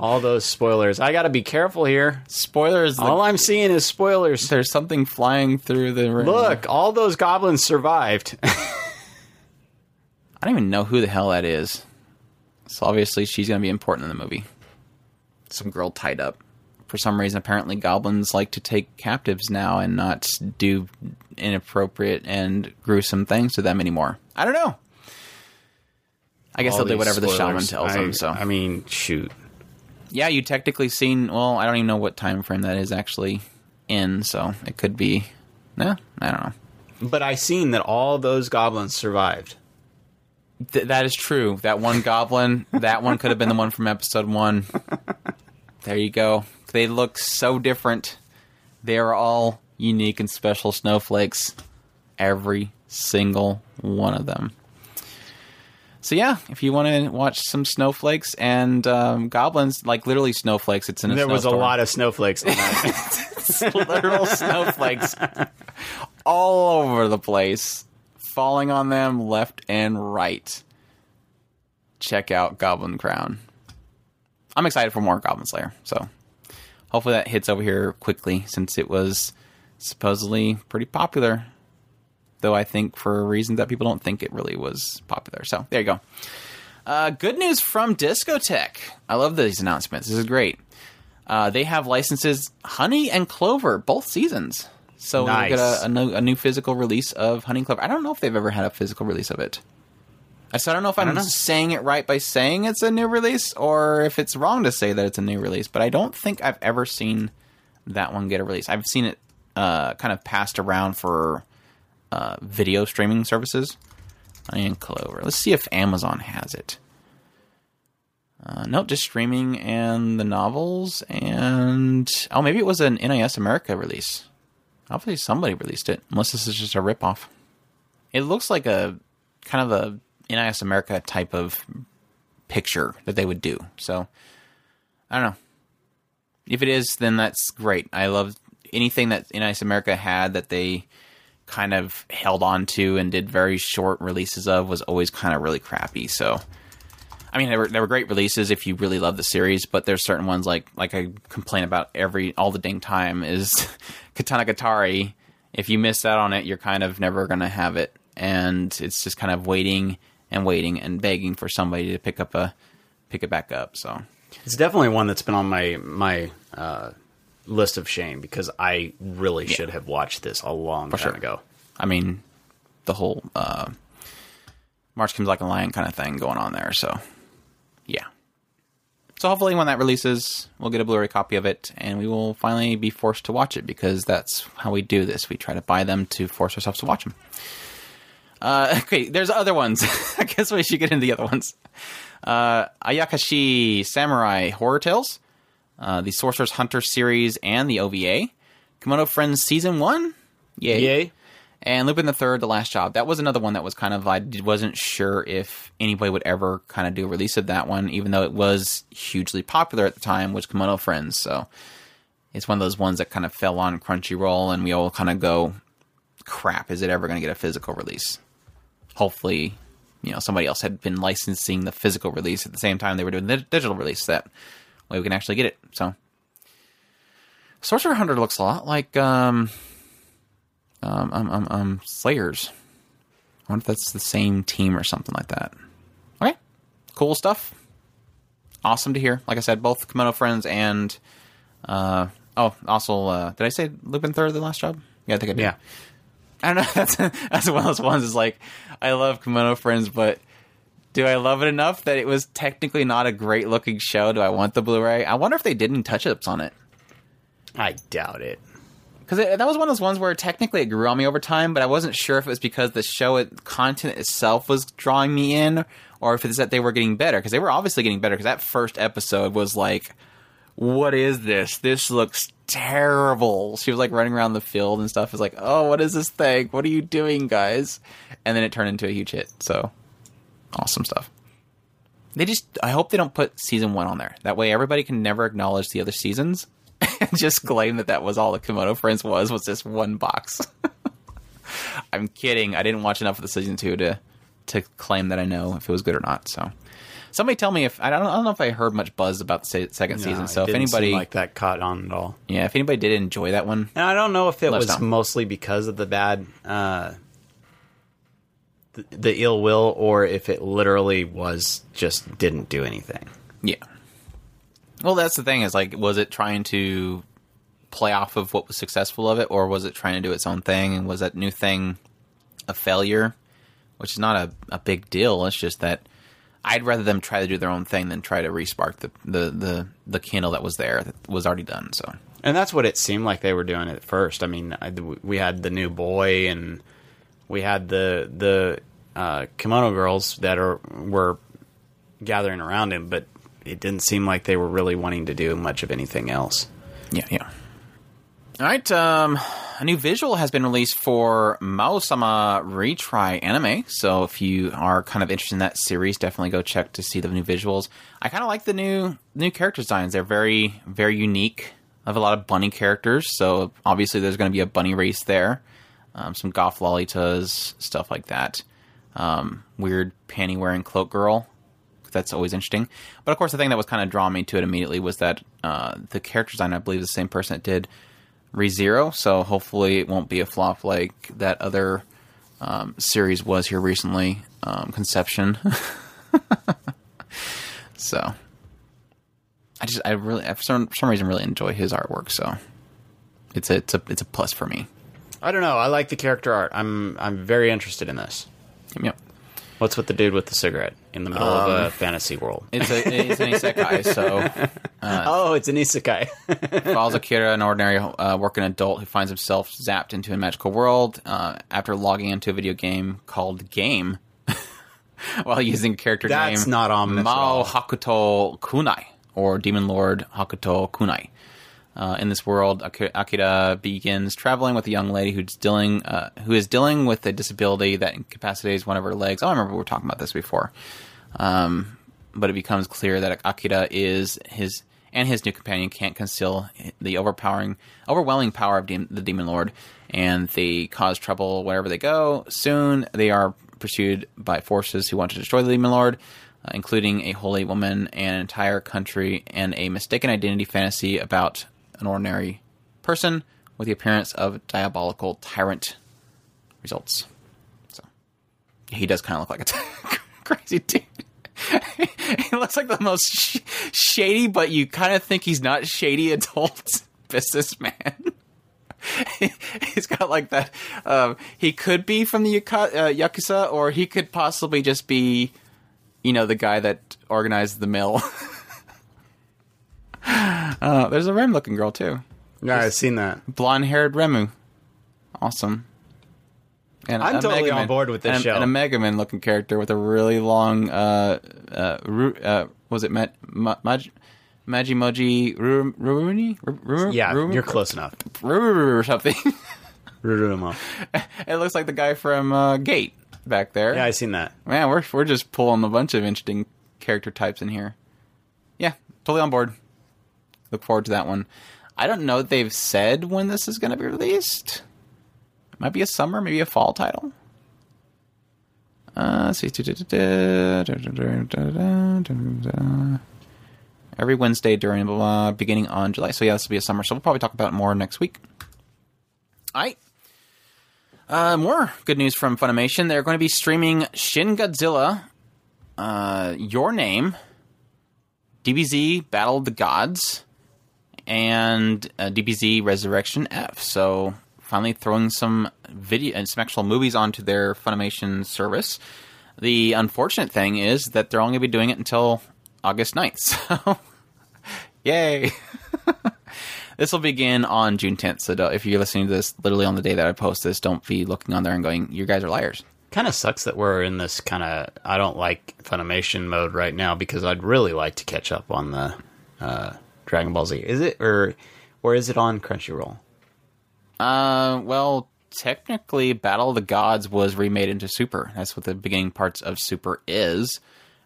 all those spoilers. I got to be careful here. Spoilers, All I'm seeing is spoilers. there's something flying through the room. Look, all those goblins survived. I don't even know who the hell that is. So obviously she's going to be important in the movie. Some girl tied up. For some reason, apparently goblins like to take captives now and not do inappropriate and gruesome things to them anymore. I don't know. I guess All they'll do whatever the shaman tells I- them. So I mean, shoot. yeah, you technically seen. Well, I don't even know what time frame that is actually in. So it could be. No, I don't know. But I seen that all those goblins survived. Th- that is true. That one goblin, that one could have been the one from episode one. There you go. They look so different. They are all unique and special snowflakes. Every single one of them. So yeah, if you want to watch some snowflakes and um, goblins, like literally snowflakes, it's in a There was a lot of snowflakes literal snowflakes all over the place, falling on them left and right. Check out Goblin Crown. I'm excited for more Goblin Slayer, so hopefully that hits over here quickly since it was supposedly pretty popular. Though I think for a reason that people don't think it really was popular. So there you go. Uh, good news from Discotek. I love these announcements. This is great. Uh, they have licenses Honey and Clover both seasons. So Nice. get a, a, new, a new physical release of Honey and Clover. I don't know if they've ever had a physical release of it. I so I don't know if I'm know. saying it right by saying it's a new release or if it's wrong to say that it's a new release. But I don't think I've ever seen that one get a release. I've seen it uh, kind of passed around for uh, video streaming services. And Clover. Let's see if Amazon has it. Uh, nope, just streaming and the novels and oh, maybe it was an NIS America release. Hopefully, somebody released it, unless this is just a ripoff. It looks like a kind of a NIS America type of picture that they would do. So I don't know. If it is, then that's great. I love anything that NIS America had that they kind of held on to and did very short releases of was always kind of really crappy. So I mean, there were they were great releases if you really love the series, but there's certain ones like like I complain about every all the dang time is Katanagatari. If you miss out on it, you're kind of never gonna have it, and it's just kind of waiting and waiting and begging for somebody to pick up a pick it back up. So It's definitely one that's been on my my uh, list of shame because I really should have watched this a long time sure. ago. I mean, the whole uh, March comes like a lion kind of thing going on there. So, yeah. So hopefully, when that releases, we'll get a Blu-ray copy of it, and we will finally be forced to watch it because that's how we do this. We try to buy them to force ourselves to watch them. Uh, okay, there's other ones. I guess we should get into the other ones. Uh, Ayakashi Samurai Horror Tales, uh, the Sorcerer's Hunter series, and the OVA. Kemono Friends Season 1. Yay. Yay. And Lupin the Third, The Last Job. That was another one that was kind of I wasn't sure if anybody would ever kind of do a release of that one, even though it was hugely popular at the time, was Kemono Friends. So it's one of those ones that kind of fell on Crunchyroll, and we all kind of go, "Crap, is it ever going to get a physical release?" Hopefully, you know somebody else had been licensing the physical release at the same time they were doing the digital release. That way we can actually get it. So Sorcerer Hunter looks a lot like um, um, um, um, um, Slayers. I wonder if that's the same team or something like that. Okay, cool stuff. Awesome to hear. Like I said, both Kemono Friends and uh, oh, also uh, did I say Lupin Third the last job? Yeah, I think I did. Yeah. I don't know. That's that's one of those ones. Is like I love Kemono Friends, but do I love it enough that it was technically not a great looking show? Do I want the Blu-ray? I wonder if they did any touch ups on it I doubt it. because that was one of those ones where technically it grew on me over time, but I wasn't sure if it was because the show it, content itself was drawing me in, or if it's that they were getting better because they were obviously getting better. Because that first episode was like, "What is this? This looks terrible." She was like running around the field and stuff. It's like, "Oh, what is this thing? What are you doing, guys?" And then it turned into a huge hit. So awesome stuff. They just, I hope they don't put season one on there. That way, everybody can never acknowledge the other seasons and just claim that that was all the Kemono Friends was was this one box. I'm kidding. I didn't watch enough of the season two to to claim that I know if it was good or not. So, somebody tell me if I don't, I don't know if I heard much buzz about the second No, season. So if anybody, like that caught on at all. yeah, if anybody did enjoy that one, And I don't know if it was know. mostly because of the bad, uh, the, the ill will, or if it literally was just didn't do anything. yeah. Well, that's the thing is like, was it trying to play off of what was successful of it, or was it trying to do its own thing? And was that new thing a failure? Which is not a, a big deal. It's just that I'd rather them try to do their own thing than try to respark the the the, the candle that was there that was already done. So And that's what it seemed like they were doing at first. I mean, I, we had the new boy, and we had the the uh, kimono girls that are were gathering around him, but it didn't seem like they were really wanting to do much of anything else. Yeah, yeah. All right, um, a new visual has been released for Mao-sama Retry Anime. So if you are kind of interested in that series, definitely go check to see the new visuals. I kind of like the new new character designs. They're very very unique. I have a lot of bunny characters, so obviously there's going to be a bunny race there. Um, some goth lolitas, stuff like that. Um, weird panty wearing cloak girl that's always interesting. But of course, the thing that was kind of drawing me to it immediately was that uh, the character design, I believe, the same person that did ReZero. So hopefully, it won't be a flop like that other um, series was here recently, um, Conception. so I just, I really, for some, for some reason, really enjoy his artwork. So it's a, it's a, it's a plus for me. I don't know. I like the character art. I'm I'm very interested in this. Up. What's with the dude with the cigarette in the middle of a fantasy world? It's a, it's an isekai, so oh, it's an isekai. follows Akira, an ordinary uh, working adult who finds himself zapped into a magical world uh, after logging into a video game called Game while using character That's name not ominous at Mao. Hakuto Kunai or Demon Lord Hakuto Kunai. Uh, in this world, Aki- Akira begins traveling with a young lady who's dealing uh, who is dealing with a disability that incapacitates one of her legs. Oh, I remember we were talking about this before. Um, but it becomes clear that Akira is his and his new companion can't conceal the overpowering, overwhelming power of dem- the demon lord, and they cause trouble wherever they go. Soon, they are pursued by forces who want to destroy the demon lord, uh, including a holy woman, an entire country, and a mistaken identity fantasy about an ordinary person with the appearance of diabolical tyrant. Results. So he does kind of look like a t- crazy dude. he looks like the most sh- shady, but you kind of think he's not shady adult businessman. He's got like that. Um, he could be from the Yaka- uh, Yakuza, or he could possibly just be, you know, the guy that organized the mill. Uh, there's a Rem looking girl too. Yeah, I've seen that. Blonde haired Remu. Awesome. And I'm a totally Mega on Man- board with this and, show. And a Mega Man looking character with a really long, uh, uh, Ru- uh was it Maj- Ma- Maj- Magimoji Ru- Ruruni? Ru- Ru- Yeah, Ru- you're close enough. Ru- or something. Rurumo. it looks like the guy from uh, Gate back there. Yeah, I seen that. Man, we're we're just pulling a bunch of interesting character types in here. Yeah, totally on board. Look forward to that one. I don't know that they've said when this is going to be released. It might be a summer, maybe a fall title. Uh, see. Every Wednesday during blah, blah, beginning on July. So yeah, this will be a summer. So we'll probably talk about it more next week. All right. Uh, more good news from Funimation. They're going to be streaming Shin Godzilla, uh, Your Name, DBZ Battle of the Gods, and uh, DBZ Resurrection F. So finally throwing some video and some actual movies onto their Funimation service. The unfortunate thing is that they're only going to be doing it until August 9th. So, yay! This will begin on June 10th. So if you're listening to this literally on the day that I post this, don't be looking on there and going, "You guys are liars." Kind of sucks that we're in this kind of I don't like Funimation mode right now because I'd really like to catch up on the uh, Dragon Ball Z. Is it or or is it on Crunchyroll? Uh, well, technically, Battle of the Gods was remade into Super. That's what the beginning parts of Super is.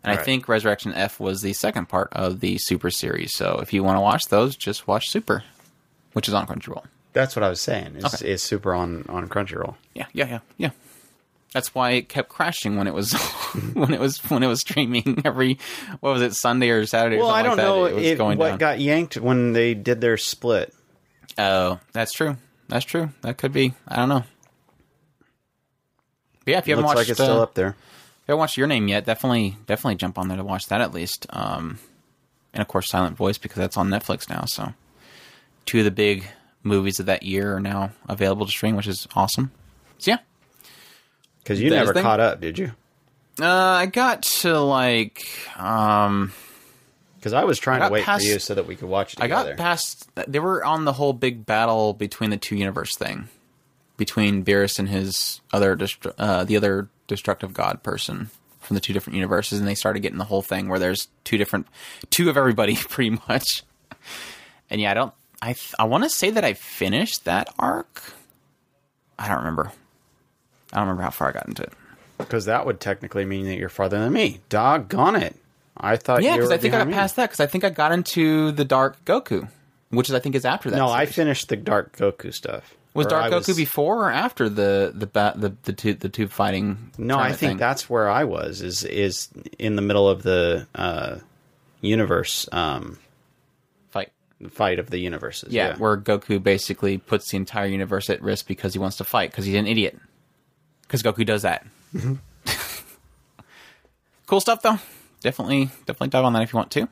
And I Right. think Resurrection F was the second part of the Super series. So if you want to watch those, just watch Super, which is on Crunchyroll. That's what I was saying. Is Okay. is Super on on Crunchyroll? Yeah, yeah, yeah, yeah. That's why it kept crashing when it was when it was when it was streaming every what was it Sunday or Saturday? Well, or I don't know like that. It was if, going what down. got yanked when they did their split. Oh, that's true. That's true. That could be. I don't know. But yeah, if you haven't Looks watched, like it's still uh, up there. if you haven't watched your name yet, definitely, definitely jump on there to watch that at least. Um, and of course, Silent Voice because that's on Netflix now. So, two of the big movies of that year are now available to stream, which is awesome. So yeah, Because you never thing? caught up, did you? uh, I got to like, um, Because I was trying I to wait past- for you so that we could watch it I got past. They were on the whole big battle between the two universe thing, between Beerus and his other uh, the other destructive god person from the two different universes, and they started getting the whole thing where there's two different, two of everybody pretty much. And yeah, I don't. I th- I want to say that I finished that arc. I don't remember. I don't remember how far I got into it. Because that would technically mean that you're farther than me. Doggone it. I thought Yeah, because I think I got me. past that because I think I got into the Dark Goku, which is I think is after that. No, I finished the Dark Goku stuff. Was Dark I Goku was- before or after the the ba- the the two the two fighting? No, I think thing? that's where I was. Is is in the middle of the uh, universe um, fight. fight of the universes. Yeah, where Goku basically puts the entire universe at risk because he wants to fight because he's an idiot. Because Goku does that. Mm-hmm. cool stuff though. Definitely, definitely dive on that if you want to.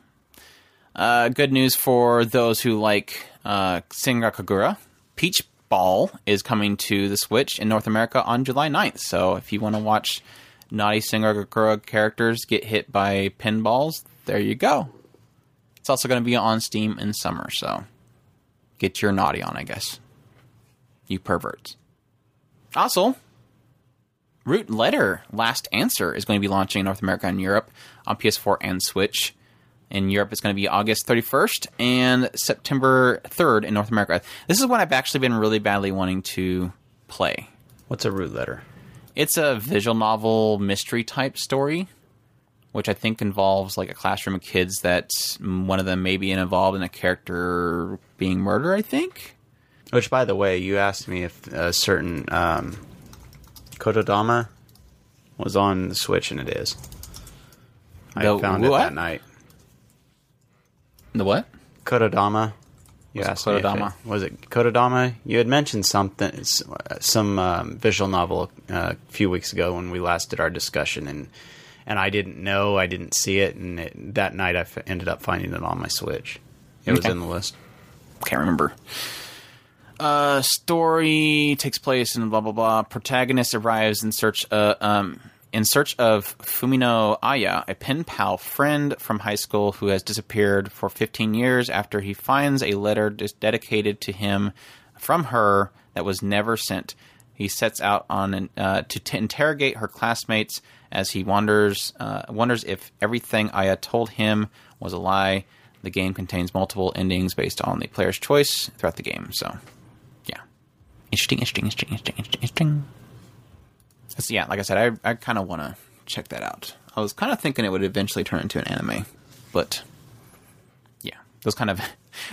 Uh, good news for those who like uh, Kagura. Peach Ball is coming to the Switch in North America on July 9th. So if you want to watch naughty Kagura characters get hit by pinballs, there you go. It's also going to be on Steam in summer, so get your naughty on, I guess. You perverts. Also, Root Letter Last Answer is going to be launching in North America and Europe on PS4 and Switch. In Europe, it's going to be August 31st and September 3rd in North America. This is what I've actually been really badly wanting to play. What's a root letter? It's a visual novel mystery type story, which I think involves like a classroom of kids that one of them may be involved in a character being murdered, I think. Which, by the way, you asked me if a certain um, Kotodama was on the Switch, and it is. I The found it what? that night. The what? Kotodama. You What's asked me if Kotodama? it- was it Kotodama? You had mentioned something, s- some um, visual novel uh, a few weeks ago when we last did our discussion, and and I didn't know, I didn't see it, and it, that night I f- ended up finding it on my Switch. It was Okay. in the list. Can't remember. Uh, story takes place in blah blah blah. Protagonist arrives in search uh, um in search of Fumino Aya, a pen pal friend from high school who has disappeared for 15 years after he finds a letter dedicated to him from her that was never sent. He sets out on an, uh, to t- interrogate her classmates as he wonders uh, wonders if everything Aya told him was a lie. The game contains multiple endings based on the player's choice throughout the game. So, interesting, interesting, interesting, interesting, interesting. interesting. So, yeah, like I said, I I kind of want to check that out. I was kind of thinking it would eventually turn into an anime, but yeah, those kind of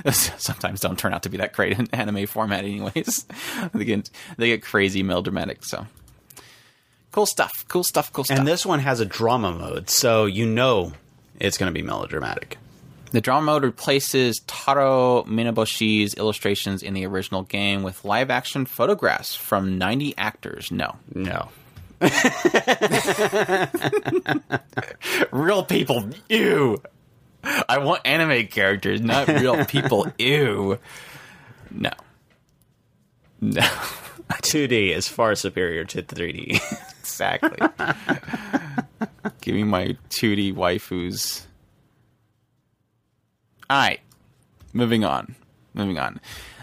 sometimes don't turn out to be that great in anime format, anyways. they get they get crazy melodramatic. So cool stuff, cool stuff, cool stuff. And this one has a drama mode, so you know it's going to be melodramatic. The drama mode replaces Taro Minoboshi's illustrations in the original game with live action photographs from 90 actors. No. No. Real people. Ew. I want anime characters, not real people. Ew. No. No. 2D is far superior to 3D. Exactly. Give me my 2D waifus. Alright. Moving on. Moving on.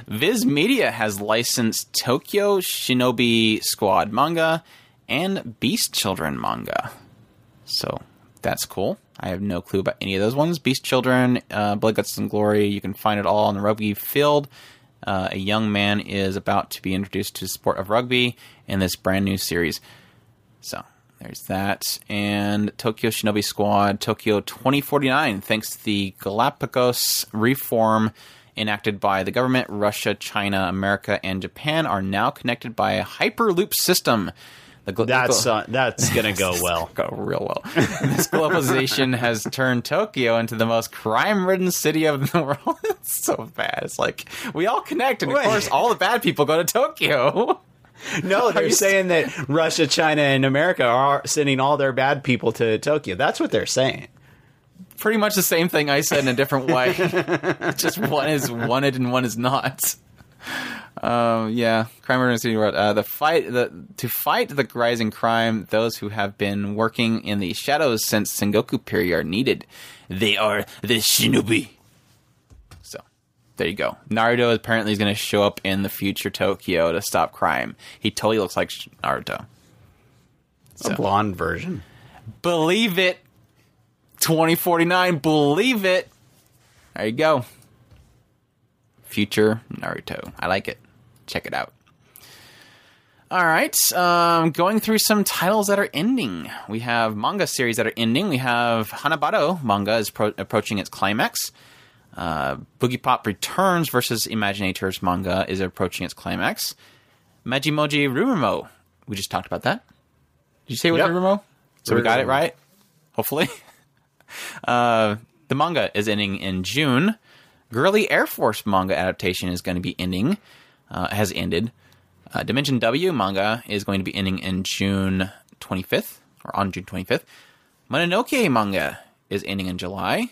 Viz Media has licensed Tokyo Shinobi Squad manga and Beast Children manga. So that's cool. I have no clue about any of those ones. Beast Children, uh, Blood, Guts, and Glory, you can find it all on the rugby field. Uh, a young man is about to be introduced to the sport of rugby in this brand new series. So there's that. And Tokyo Shinobi Squad, Tokyo 2049, thanks to the Galapagos reform enacted by the government, Russia, China, America, and Japan are now connected by a Hyperloop system. Gl- That's uh, that's going to go well. go real well. this globalization has turned Tokyo into the most crime-ridden city of the world. it's so bad. It's like we all connect, and of course, all the bad people go to Tokyo. No, they're saying that Russia, China, and America are sending all their bad people to Tokyo. That's what they're saying. Pretty much the same thing I said in a different way. Just one is wanted and one is not. Um, yeah, crime murder in city world. Uh, the fight, the to fight the rising crime, those who have been working in the shadows since Sengoku period are needed. They are the shinobi. So, there you go. Naruto apparently is going to show up in the future Tokyo to stop crime. He totally looks like Naruto. A blonde version. Believe it. 2049, believe it. There you go. Future Naruto. I like it. Check it out. All right, um, going through some titles that are ending. We have manga series that are ending. We have Hanebado manga is pro- approaching its climax. Uh, Boogiepop Returns versus Imaginators manga is approaching its climax. Majimoji Rurumo. We just talked about that. Did you say it was Yep. Rurumo? So we got it right. Hopefully. Uh, the manga is ending in June. Girly Air Force manga adaptation is going to be ending. Uh, has ended. Uh, Dimension W manga is going to be ending in June 25th, or on June 25th. Mononoke manga is ending in July.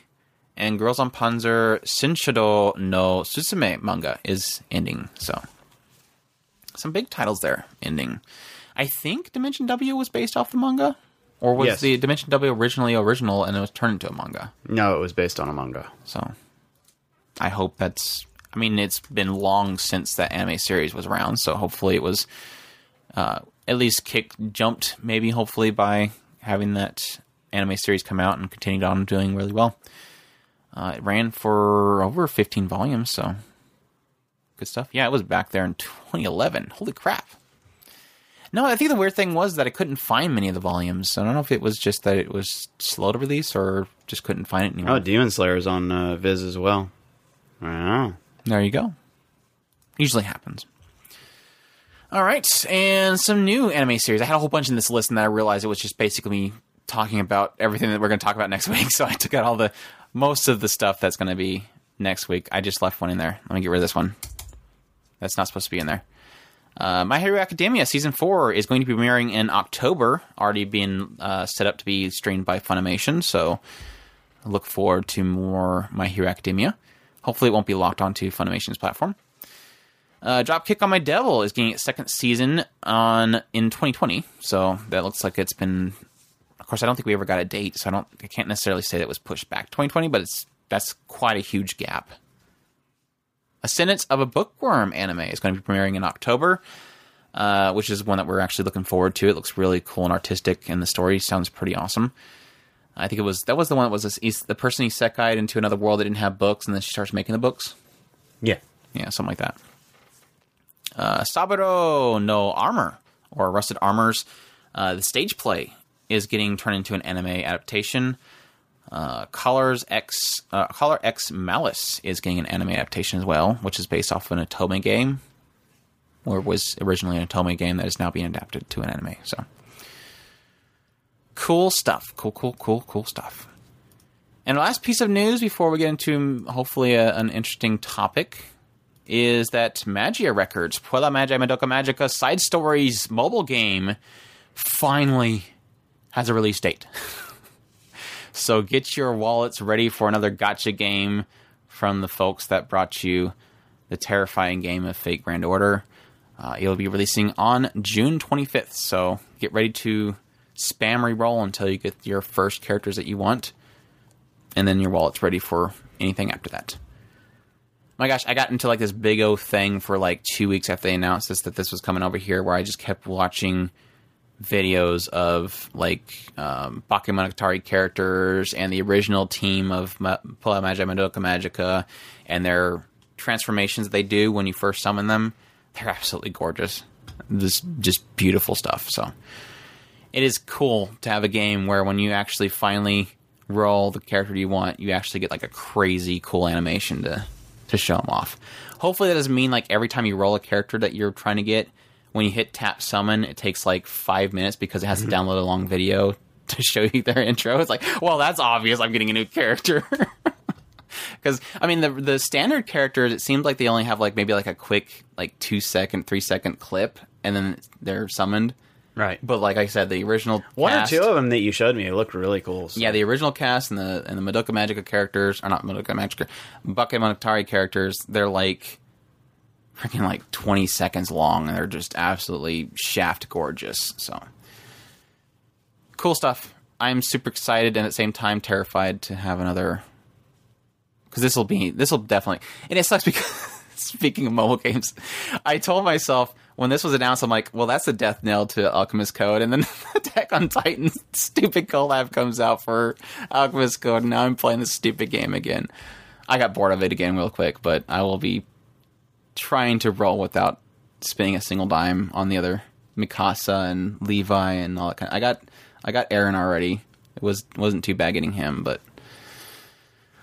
And Girls und Panzer Shinshido no Susume manga is ending. So, some big titles there ending. I think Dimension W was based off the manga? Or was Yes. the Dimension W originally original and it was turned into a manga? No, it was based on a manga. So I hope that's. I mean, it's been long since that anime series was around, so hopefully it was uh, at least kicked, jumped, maybe hopefully by having that anime series come out and continued on doing really well. Uh, it ran for over 15 volumes, so good stuff. Yeah, it was back there in 2011. Holy crap. No, I think the weird thing was that I couldn't find many of the volumes. So I don't know if it was just that it was slow to release or just couldn't find it anymore. Oh, Demon Slayer's on uh, Viz as well. Wow. There you go. Usually happens. All right, and some new anime series. I had a whole bunch in this list, and then I realized it was just basically me talking about everything that we're going to talk about next week. So I took out all the most of the stuff that's going to be next week. I just left one in there. Let me get rid of this one. That's not supposed to be in there. Uh, My Hero Academia season four is going to be premiering in October. Already being uh, set up to be streamed by Funimation. So look forward to more My Hero Academia. Hopefully, it won't be locked onto Funimation's platform. Uh, Dropkick on My Devil is getting its second season on in 2020, so that looks like it's been. Course, I don't think we ever got a date, so I don't. I can't necessarily say that it was pushed back 2020, but it's that's quite a huge gap. Ascendance of a Bookworm anime is going to be premiering in October, uh, which is one that we're actually looking forward to. It looks really cool and artistic, and the story sounds pretty awesome. I think it was that was the one that was this, he's- the person isekai'd into another world that didn't have books, and then she starts making the books. Yeah. Yeah, something like that. Uh, Sabiiro no Armor, or Rusted Armors, uh, the stage play is getting turned into an anime adaptation. Uh, Colors X, uh, Collar X Malice is getting an anime adaptation as well, which is based off of an Otome game, or was originally an Otome game that is now being adapted to an anime. So, cool stuff. Cool, cool, cool, cool stuff. And the last piece of news before we get into hopefully a, an interesting topic is that Magia Records, Puella Magi Madoka Magica Side Stories mobile game finally has a release date. so get your wallets ready for another gacha game from the folks that brought you the terrifying game of Fate Grand Order. Uh, it'll be releasing on June 25th, so get ready to spam reroll until you get your first characters that you want, and then your wallet's ready for anything after that my gosh, I got into like this big O thing for like two weeks after they announced this that this was coming over here, where I just kept watching videos of like um, Bakemonogatari characters and the original team of Ma- Puella Magi Madoka Magica and their transformations that they do when you first summon them. They're absolutely gorgeous. Just just beautiful stuff. So it is cool to have a game where when you actually finally roll the character you want, you actually get like a crazy cool animation to to show them off. Hopefully that doesn't mean like every time you roll a character that you're trying to get, when you hit tap summon, it takes like five minutes because it has to download a long video to show you their intro. It's like, well, that's obvious. I'm getting a new character. Because I mean, the the standard characters, it seems like they only have like maybe like a quick like two second, three second clip, and then they're summoned. Right. But like I said, the original One cast- or two of them that you showed me looked really cool. so- yeah, the original cast and the and the Madoka Magica characters, are not Madoka Magica, Bakemonogatari characters, they're like freaking like 20 seconds long and they're just absolutely shaft gorgeous. So cool stuff. I'm super excited and at the same time terrified to have another because this will be this will definitely and it sucks because speaking of mobile games, I told myself when this was announced, I'm like, well, that's the death knell to Alchemist Code, and then Attack on Titan stupid collab comes out for Alchemist Code, and now I'm playing this stupid game again. I got bored of it again real quick, but I will be trying to roll without spending a single dime on the other Mikasa and Levi and all that kind. Of, I got I got Eren already. It was wasn't too bad getting him, but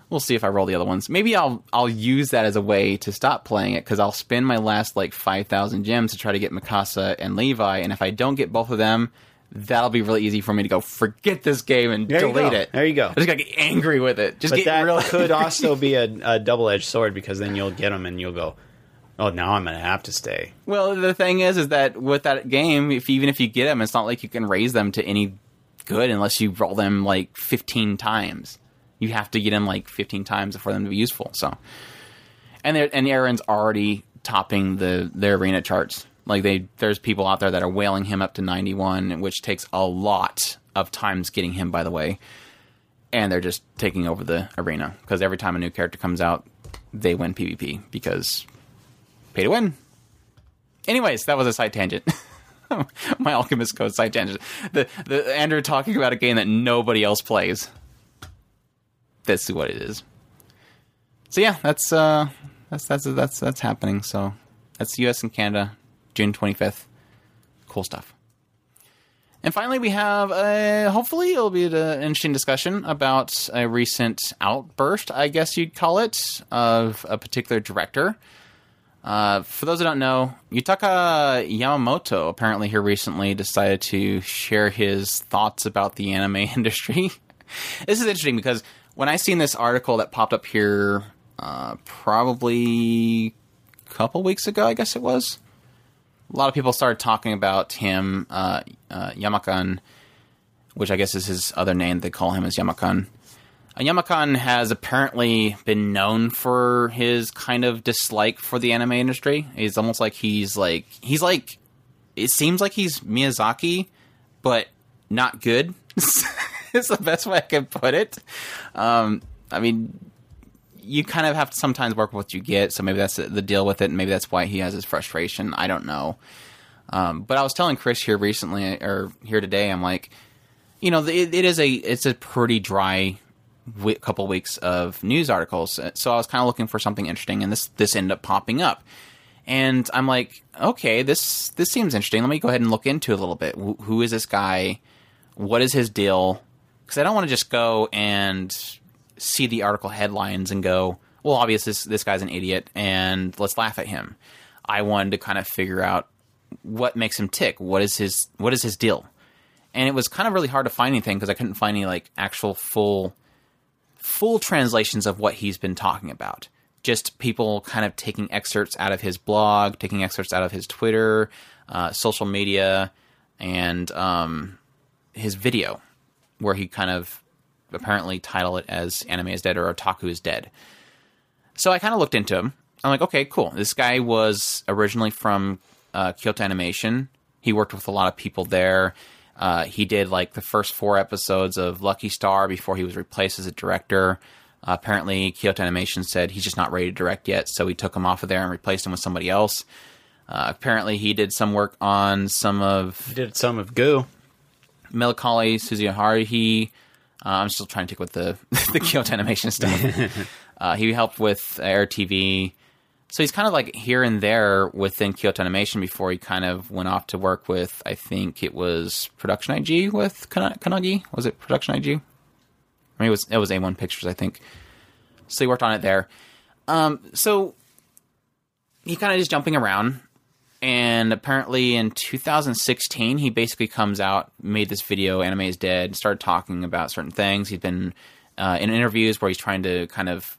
we'll see if I roll the other ones. Maybe I'll I'll use that as a way to stop playing it because I'll spend my last like five thousand gems to try to get Mikasa and Levi, and if I don't get both of them, that'll be really easy for me to go forget this game and There delete it. There you go. I just gotta get angry with it. Just But get that real could also be a, a double edged sword because then you'll get them and you'll go, oh, now I'm to have to stay. Well, the thing is, is that with that game, if even if you get them, it's not like you can raise them to any good unless you roll them like 15 times. You have to get them like 15 times for them to be useful. So, and and Eren's already topping the their arena charts. Like they, there's people out there that are whaling him up to 91, which takes a lot of times getting him. By the way, and they're just taking over the arena because every time a new character comes out, they win PvP because pay to win. Anyways, that was a side tangent. My Alchemist Code side tangent. The the Andrew talking about a game that nobody else plays. That's what it is. So yeah, that's uh that's that's that's that's happening. So that's US and Canada, June twenty fifth. Cool stuff. And finally, we have a, hopefully it'll be an interesting discussion about a recent outburst, I guess you'd call it, of a particular director. Uh, for those who don't know, Yutaka Yamamoto apparently here recently decided to share his thoughts about the anime industry. this is interesting because when I seen this article that popped up here, uh, probably a couple weeks ago, I guess it was. A lot of people started talking about him, uh, uh, Yamakan, which I guess is his other name. They call him as Yamakan. Yamakan has apparently been known for his kind of dislike for the anime industry. It's almost like he's like he's like it seems like he's Miyazaki, but not good. is the best way I can put it. Um, I mean, you kind of have to sometimes work with what you get, so maybe that's the deal with it, and maybe that's why he has his frustration. I don't know. Um, but I was telling Chris here recently, or here today, I'm like, you know, it, it is a it's a pretty dry w- couple weeks of news articles. So I was kind of looking for something interesting, and this this ended up popping up. And I'm like, okay, this this seems interesting. Let me go ahead and look into a little bit. Wh- who is this guy? What is his deal? Because I don't want to just go and see the article headlines and go, well, obviously this, this guy's an idiot, and let's laugh at him. I wanted to kind of figure out what makes him tick. What is his what is his deal? And it was kind of really hard to find anything because I couldn't find any like actual full full translations of what he's been talking about. Just people kind of taking excerpts out of his blog, taking excerpts out of his Twitter, uh, social media, and um, his video, where he kind of apparently title it as "Anime is Dead" or "Otaku is Dead." So I kind of looked into him. I'm like, okay, cool. This guy was originally from uh, Kyoto Animation. He worked with a lot of people there. Uh, he did like the first four episodes of Lucky Star before he was replaced as a director. Uh, apparently, Kyoto Animation said he's just not ready to direct yet, so he took him off of there and replaced him with somebody else. Uh, apparently, he did some work on some of Did some of Goo. Melancholy Suzumiya. He, uh, I'm still trying to take with the the Kyoto Animation stuff. uh, he helped with Air TV. So he's kind of like here and there within Kyoto Animation before he kind of went off to work with, I think it was Production IG with Kana- Kannagi. Was it Production IG? I mean, it was it was A1 Pictures, I think. So he worked on it there. Um, so he kind of just jumping around, and apparently in 2016 he basically comes out, made this video, "Anime is Dead," started talking about certain things. He's been uh, in interviews where he's trying to kind of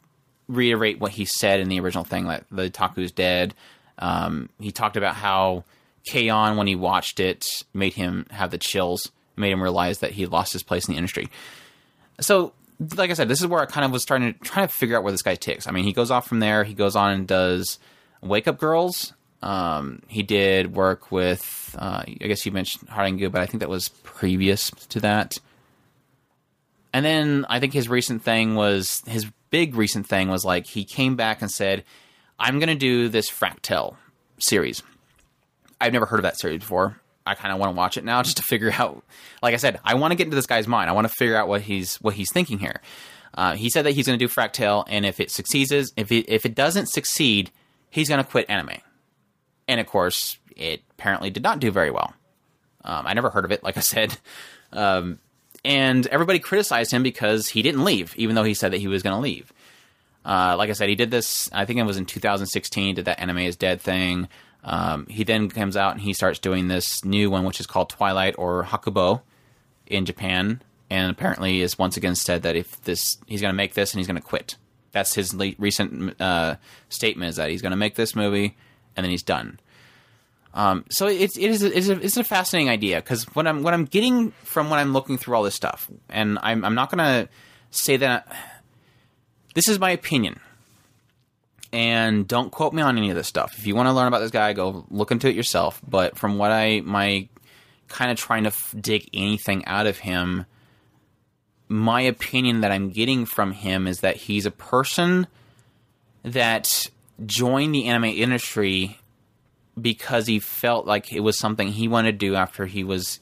reiterate what he said in the original thing, like the Taku's dead. Um, he talked about how K-On! when he watched it made him have the chills, made him realize that he lost his place in the industry. So, like I said, this is where I kind of was trying to trying to figure out where this guy ticks. I mean, he goes off from there. He goes on and does Wake Up Girls. Um, he did work with, uh, I guess you mentioned Haringu, but I think that was previous to that. And then I think his recent thing was his big recent thing was like he came back and said, "I'm going to do this Fractal series." I've never heard of that series before. I kind of want to watch it now just to figure out. Like I said, I want to get into this guy's mind. I want to figure out what he's what he's thinking here. Uh, he said that he's going to do Fractal, and if it succeeds, if it if it doesn't succeed, he's going to quit anime. And of course, it apparently did not do very well. Um, I never heard of it, like I said. Um, and everybody criticized him because he didn't leave, even though he said that he was going to leave. Uh, like I said, he did this. I think it was in 2016. Did that anime is dead thing. Um, he then comes out and he starts doing this new one, which is called Twilight or Hakubo in Japan, and apparently is once again said that if this he's going to make this and he's going to quit. That's his le- recent uh, statement is that he's going to make this movie and then he's done. Um, so it's it is a, it's, a, it's a fascinating idea because what I'm what I'm getting from when I'm looking through all this stuff, and I'm I'm not gonna say that this is my opinion, and don't quote me on any of this stuff. If you want to learn about this guy, go look into it yourself. But from what I my kind of trying to f- dig anything out of him, my opinion that I'm getting from him is that he's a person that joined the anime industry because he felt like it was something he wanted to do after he was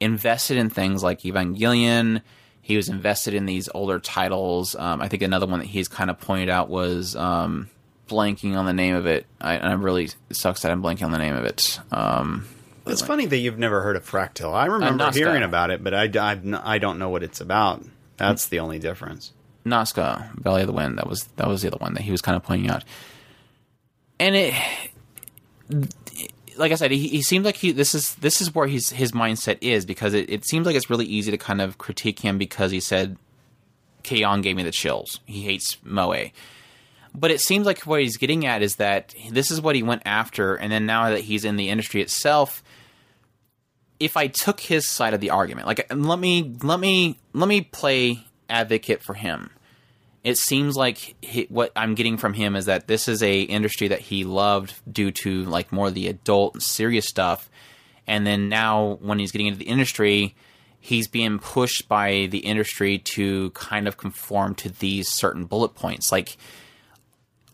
invested in things like Evangelion. He was invested in these older titles. Um, I think another one that he's kind of pointed out was um, blanking on the name of it. I, and I'm really sucks that I'm blanking on the name of it. Um, It's funny that you've never heard of Fractal. I remember Nausicaa. hearing about it, but I, I, I don't know what it's about. That's the only difference. Nausicaa, Valley of the Wind. That was that was the other one that he was kind of pointing out. And it, like I said, he, he seems like he this is this is where he's his mindset is because it, it seems like it's really easy to kind of critique him because he said K-On! gave me the chills. He hates Moe. But it seems like what he's getting at is that this is what he went after, and then now that he's in the industry itself, if I took his side of the argument, like let me let me let me play advocate for him. It seems like he, what I'm getting from him is that this is a industry that he loved due to like more of the adult serious stuff, and then now when he's getting into the industry, he's being pushed by the industry to kind of conform to these certain bullet points, like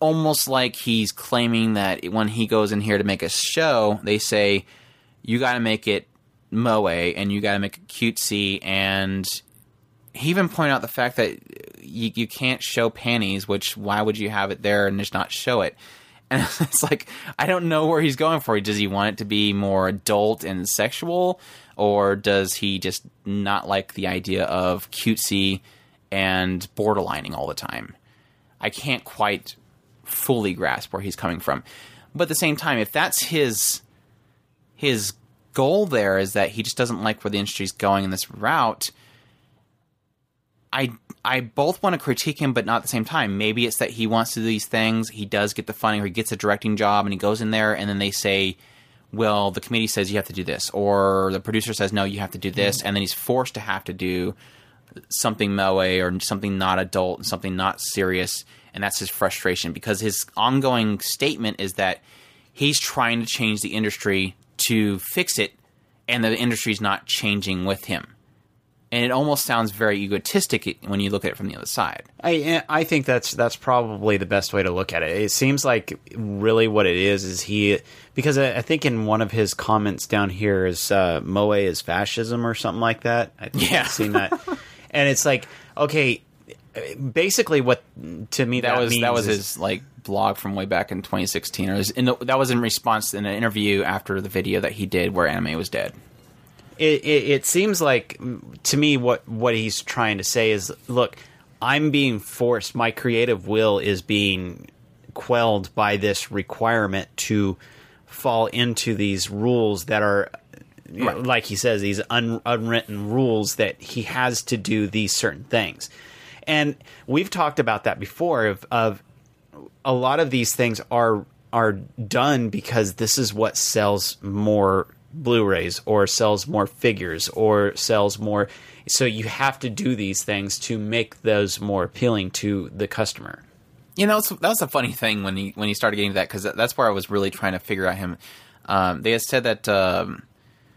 almost like he's claiming that when he goes in here to make a show, they say you got to make it moe and you got to make it cutesy and he even pointed out the fact that you, you can't show panties which why would you have it there and just not show it? And it's like i don't know where he's going for does he want it to be more adult and sexual or does he just not like the idea of cutesy and borderlining all the time? I can't quite fully grasp where he's coming from. But at the same time if that's his his goal there is that he just doesn't like where the industry's going in this route. I I both want to critique him, but not at the same time. Maybe it's that he wants to do these things. He does get the funding, or he gets a directing job, and he goes in there, and then they say, "Well, the committee says you have to do this," or the producer says, "No, you have to do this," mm-hmm. and then he's forced to have to do something moe or something not adult, and something not serious, and that's his frustration because his ongoing statement is that he's trying to change the industry to fix it, and the industry's not changing with him. And it almost sounds very egotistic when you look at it from the other side. I I think that's that's probably the best way to look at it. It seems like really what it is is he because I, I think in one of his comments down here is uh, Moe is fascism or something like that. I think yeah, I've seen that, and it's like okay, basically what to me that, that was that was his like blog from way back in 2016 or the, that was in response in an interview after the video that he did where anime was dead it, it, it seems like to me what what he's trying to say is look i'm being forced my creative will is being quelled by this requirement to fall into these rules that are right. like he says these un, unwritten rules that he has to do these certain things and we've talked about that before of, of a lot of these things are are done because this is what sells more Blu-rays or sells more figures or sells more so you have to do these things to make those more appealing to the customer. You know, that was a funny thing when he when he started getting that because that's where I was really trying to figure out him. Um, they had said that um,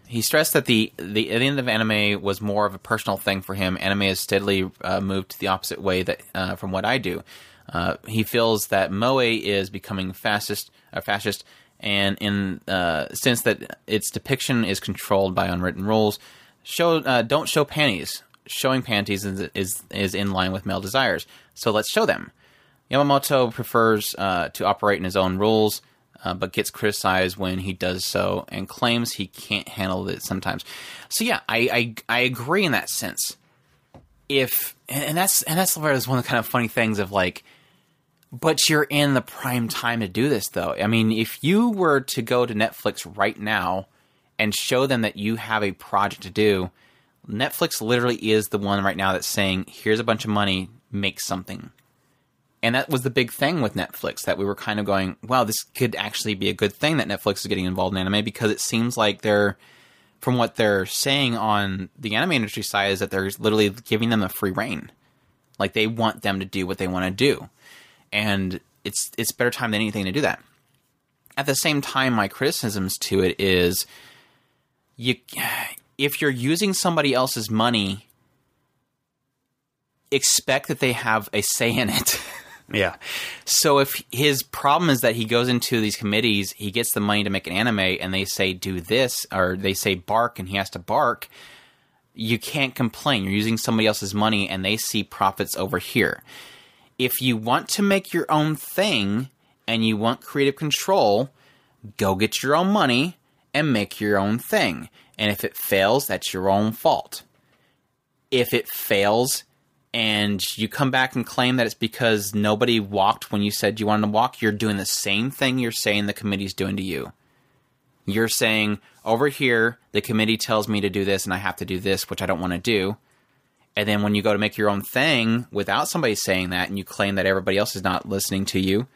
he stressed that the, the end of anime was more of a personal thing for him. Anime has steadily uh, moved the opposite way that uh, from what I do. Uh, he feels that moe is becoming fascist, fascist, and in uh, since that its depiction is controlled by unwritten rules, show uh, don't show panties. Showing panties is, is is in line with male desires. So let's show them. Yamamoto prefers to operate in his own rules uh, but gets criticized when he does so and claims he can't handle it sometimes. So yeah, I I, I agree in that sense. If and that's and that's one of the kind of funny things of like, but you're in the prime time to do this though. I mean, if you were to go to Netflix right now and show them that you have a project to do, Netflix literally is the one right now that's saying, "Here's a bunch of money, make something." And that was the big thing with Netflix that we were kind of going, wow, this could actually be a good thing that Netflix is getting involved in anime because it seems like they're, from what they're saying on the anime industry side, is that they're literally giving them a free reign. Like they want them to do what they want to do. And it's it's better time than anything to do that. At the same time, my criticisms to it is you if you're using somebody else's money, expect that they have a say in it. Yeah. So if his problem is that he goes into these committees, he gets the money to make an anime, and they say do this, or they say bark, and he has to bark. You can't complain. You're using somebody else's money, and they see profits over here. If you want to make your own thing and you want creative control, go get your own money and make your own thing. And if it fails, that's your own fault. If it fails, and you come back and claim that it's because nobody walked when you said you wanted to walk, you're doing the same thing you're saying the committee's doing to you. You're saying, over here, the committee tells me to do this and I have to do this, which I don't want to do. And then when you go to make your own thing without somebody saying that and you claim that everybody else is not listening to you,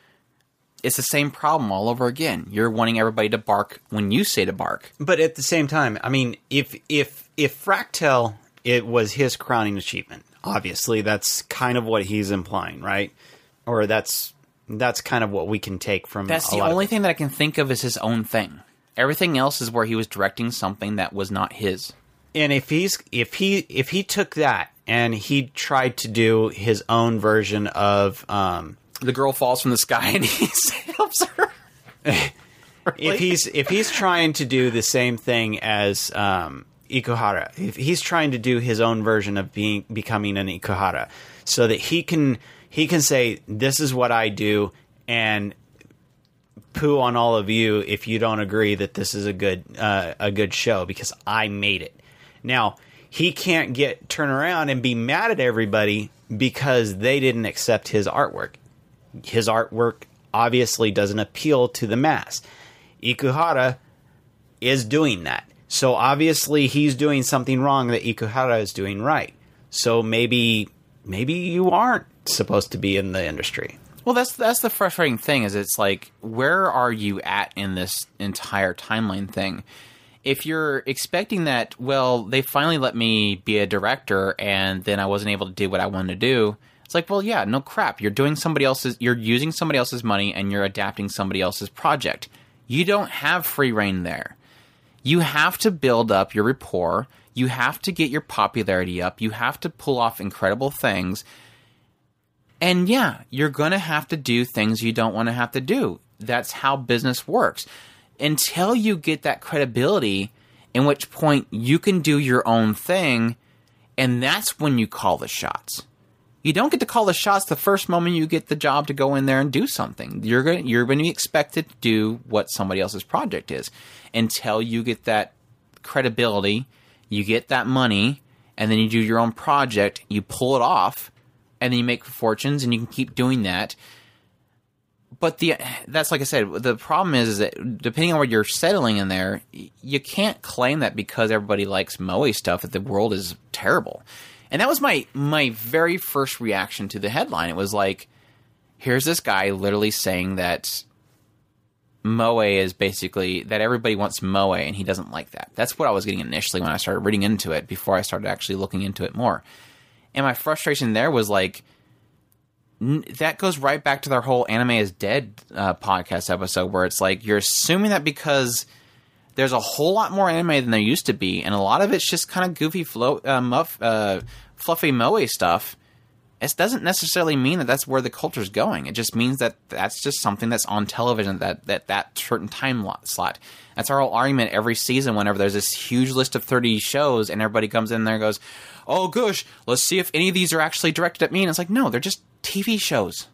it's the same problem all over again. You're wanting everybody to bark when you say to bark. But at the same time, I mean, if if if Fractal it was his crowning achievement. Obviously, that's kind of what he's implying, right? Or that's that's kind of what we can take from. That's the only thing that I can think of is his own thing. Everything else is where he was directing something that was not his. And if he's if he if he took that and he tried to do his own version of um, The girl falls from the sky and he helps her. if he's if he's trying to do the same thing as um, Ikuhara, if he's trying to do his own version of being becoming an Ikuhara, so that he can he can say this is what I do and poo on all of you if you don't agree that this is a good uh, a good show because I made it. Now he can't get turn around and be mad at everybody because they didn't accept his artwork. His artwork obviously doesn't appeal to the mass. Ikuhara is doing that. So obviously he's doing something wrong that Ikuhara is doing right. So maybe maybe you aren't supposed to be in the industry. Well, that's that's the frustrating thing is it's like where are you at in this entire timeline thing? If you're expecting that, well, they finally let me be a director and then I wasn't able to do what I wanted to do. It's like, well, yeah, no crap. You're doing somebody else's you're using somebody else's money and you're adapting somebody else's project. You don't have free reign there. You have to build up your rapport. You have to get your popularity up. You have to pull off incredible things. And yeah, you're going to have to do things you don't want to have to do. That's how business works. Until you get that credibility, in which point you can do your own thing, and that's when you call the shots. You don't get to call the shots the first moment you get the job to go in there and do something. You're going you're going to be expected to do what somebody else's project is until you get that credibility, you get that money, and then you do your own project, you pull it off, and then you make fortunes and you can keep doing that. But the that's like I said, the problem is, is that depending on where you're settling in there, you can't claim that because everybody likes Moe stuff that the world is terrible. And that was my my very first reaction to the headline. It was like, here's this guy literally saying that Moe is basically that everybody wants Moe and he doesn't like that. That's what I was getting initially when I started reading into it before I started actually looking into it more. And my frustration there was like that goes right back to their whole anime is dead uh, podcast episode where it's like you're assuming that because there's a whole lot more anime than there used to be and a lot of it's just kind of goofy flo- uh, muff, uh, fluffy moe stuff it doesn't necessarily mean that that's where the culture's going. It just means that that's just something that's on television that that that certain time lot, slot. That's our whole argument every season. Whenever there's this huge list of thirty shows, and everybody comes in there and goes, "Oh gosh, let's see if any of these are actually directed at me." And it's like, no, they're just TV shows.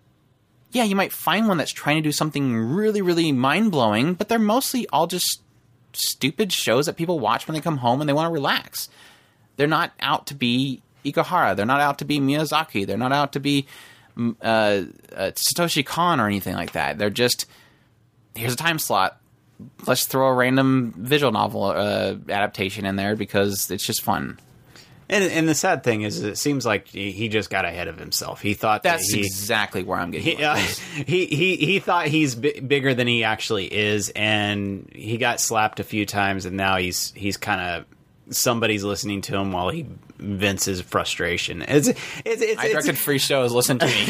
Yeah, you might find one that's trying to do something really, really mind blowing, but they're mostly all just stupid shows that people watch when they come home and they want to relax. They're not out to be Ikuhara. They're not out to be Miyazaki. They're not out to be mm, uh, uh, Satoshi Kon or anything like that. They're just here's a time slot. Let's throw a random visual novel uh, adaptation in there because it's just fun. And, and the sad thing is, it seems like he just got ahead of himself. He thought That's that he, exactly where I'm getting. he, uh, he he he thought he's bi- bigger than he actually is, and he got slapped a few times, and now he's he's kind of somebody's listening to him while he vents his frustration. It's it's it's, I directed free shows. Listen to me.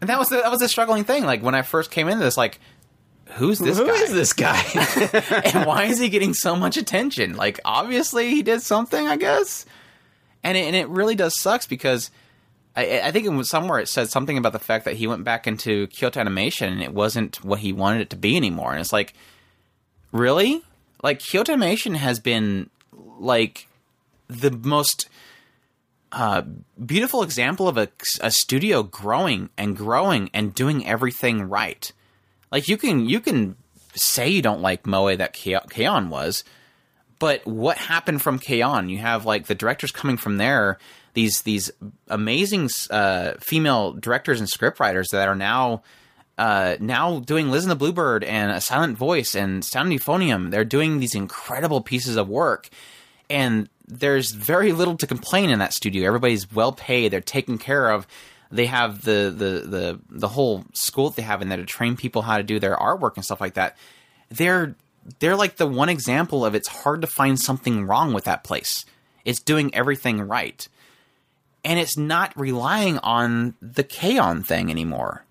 and that was the, that was a struggling thing. Like when I first came into this, like who's this Who guy? is this guy? and why is he getting so much attention? Like, obviously he did something, I guess. And it, and it really does sucks because I, I think it was somewhere it said something about the fact that he went back into Kyoto Animation and it wasn't what he wanted it to be anymore. And it's like, really? Like Kyoto Animation has been like the most uh, beautiful example of a, a studio growing and growing and doing everything right. Like you can you can say you don't like Moe that K-On was, but what happened from K-On? You have like the directors coming from there, these these amazing uh, female directors and scriptwriters that are now uh, now doing Liz and the Bluebird and A Silent Voice and Sound Euphonium. They're doing these incredible pieces of work, and there's very little to complain in that studio. Everybody's well paid. They're taken care of. They have the the the the whole school that they have in there to train people how to do their artwork and stuff like that. They're they're like the one example of it's hard to find something wrong with that place. It's doing everything right. And it's not relying on the K-On! thing anymore.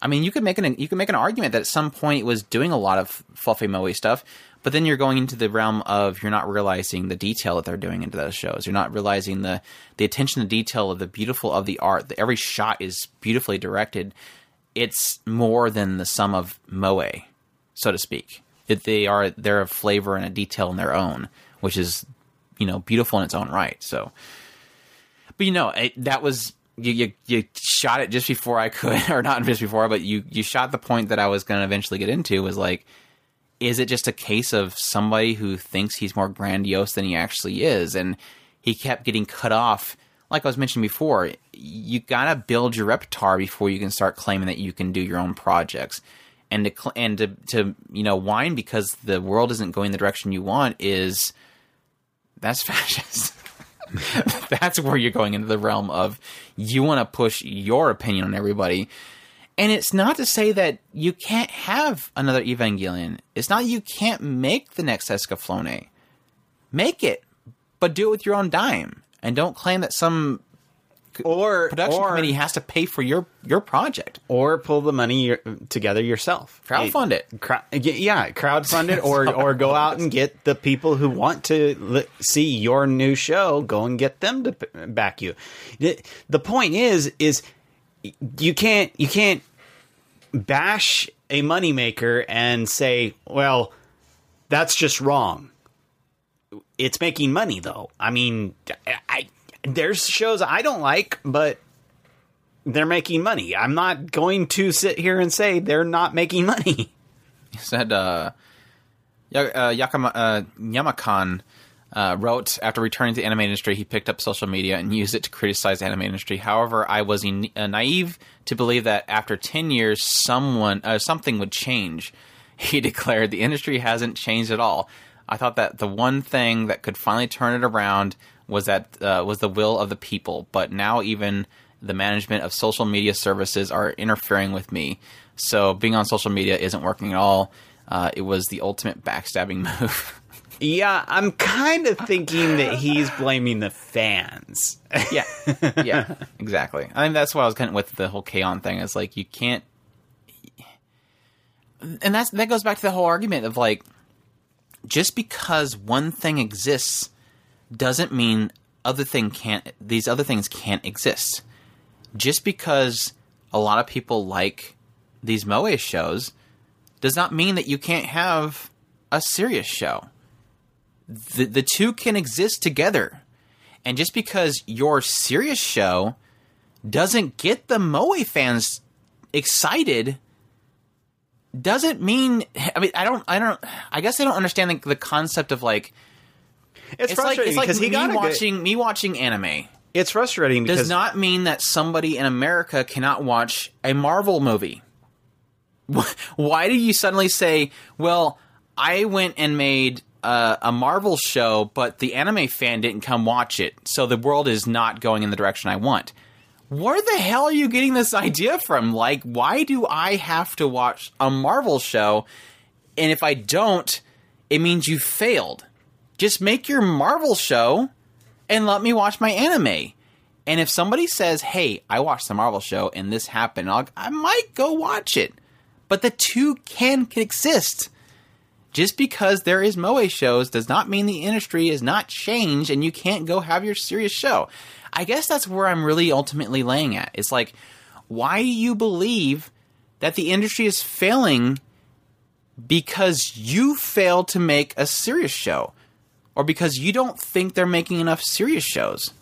I mean, you could make an you could make an argument that at some point it was doing a lot of fluffy moe stuff, but then you're going into the realm of you're not realizing the detail that they're doing into those shows. You're not realizing the the attention to detail of the beautiful of the art. Every shot is beautifully directed. It's more than the sum of moe, so to speak. It, they are they're a flavor and a detail in their own, which is you know beautiful in its own right. So, but you know it, that was you, you you shot it just before I could, or not just before, but you you shot the point that I was going to eventually get into was like, is it just a case of somebody who thinks he's more grandiose than he actually is, and he kept getting cut off. Like I was mentioning before, you gotta build your repertoire before you can start claiming that you can do your own projects, and to and to to you know whine because the world isn't going the direction you want is that's fascist. that's where you're going into the realm of you want to push your opinion on everybody. And it's not to say that you can't have another Evangelion. It's not you can't make the next Escaflowne. Make it, but do it with your own dime. And don't claim that some Or production or, committee has to pay for your, your project. or pull the money your, together yourself. Crowdfund it. Crowd, yeah, crowdfund it, or or go out and get the people who want to li- see your new show. Go and get them to p- back you. The, the point is, is you can't you can't bash a moneymaker and say, well, that's just wrong. It's making money though. I mean, I there's shows I don't like, but they're making money. I'm not going to sit here and say they're not making money. said uh, uh, Yakama, uh, Yamakan uh, wrote after returning to the anime industry, he picked up social media and used it to criticize the anime industry. However, I was uh, naive to believe that after ten years, someone uh, something would change. He declared the industry hasn't changed at all. I thought that the one thing that could finally turn it around was that uh, was the will of the people. But now even the management of social media services are interfering with me. So being on social media isn't working at all. Uh, it was the ultimate backstabbing move. Yeah, I'm kind of thinking that he's blaming the fans. yeah, yeah, exactly. I mean, that's why I was kind of with the whole K-On! thing. Is like you can't, and that's that goes back to the whole argument of like, just because one thing exists doesn't mean other thing can't. These other things can't exist. Just because a lot of people like these moe shows does not mean that you can't have a serious show. The the two can exist together. And just because your serious show doesn't get the moe fans excited doesn't mean I mean I don't I don't I guess I don't understand the, the concept of like It's, it's like frustrating it's like because me he got watching me watching anime It's frustrating because does not mean that somebody in America cannot watch a Marvel movie. Why do you suddenly say, "Well, I went and made uh, a Marvel show, but the anime fan didn't come watch it, so the world is not going in the direction I want"? Where the hell are you getting this idea from? Like, why do I have to watch a Marvel show? And if I don't, it means you failed. Just make your Marvel show and let me watch my anime. And if somebody says, "Hey, I watched the Marvel show and this happened," I'll, I might go watch it. But the two can exist. Just because there is moe shows does not mean the industry is not changed and you can't go have your serious show. I guess that's where I'm really ultimately laying at. It's like, why do you believe that the industry is failing because you failed to make a serious show? Or because you don't think they're making enough serious shows?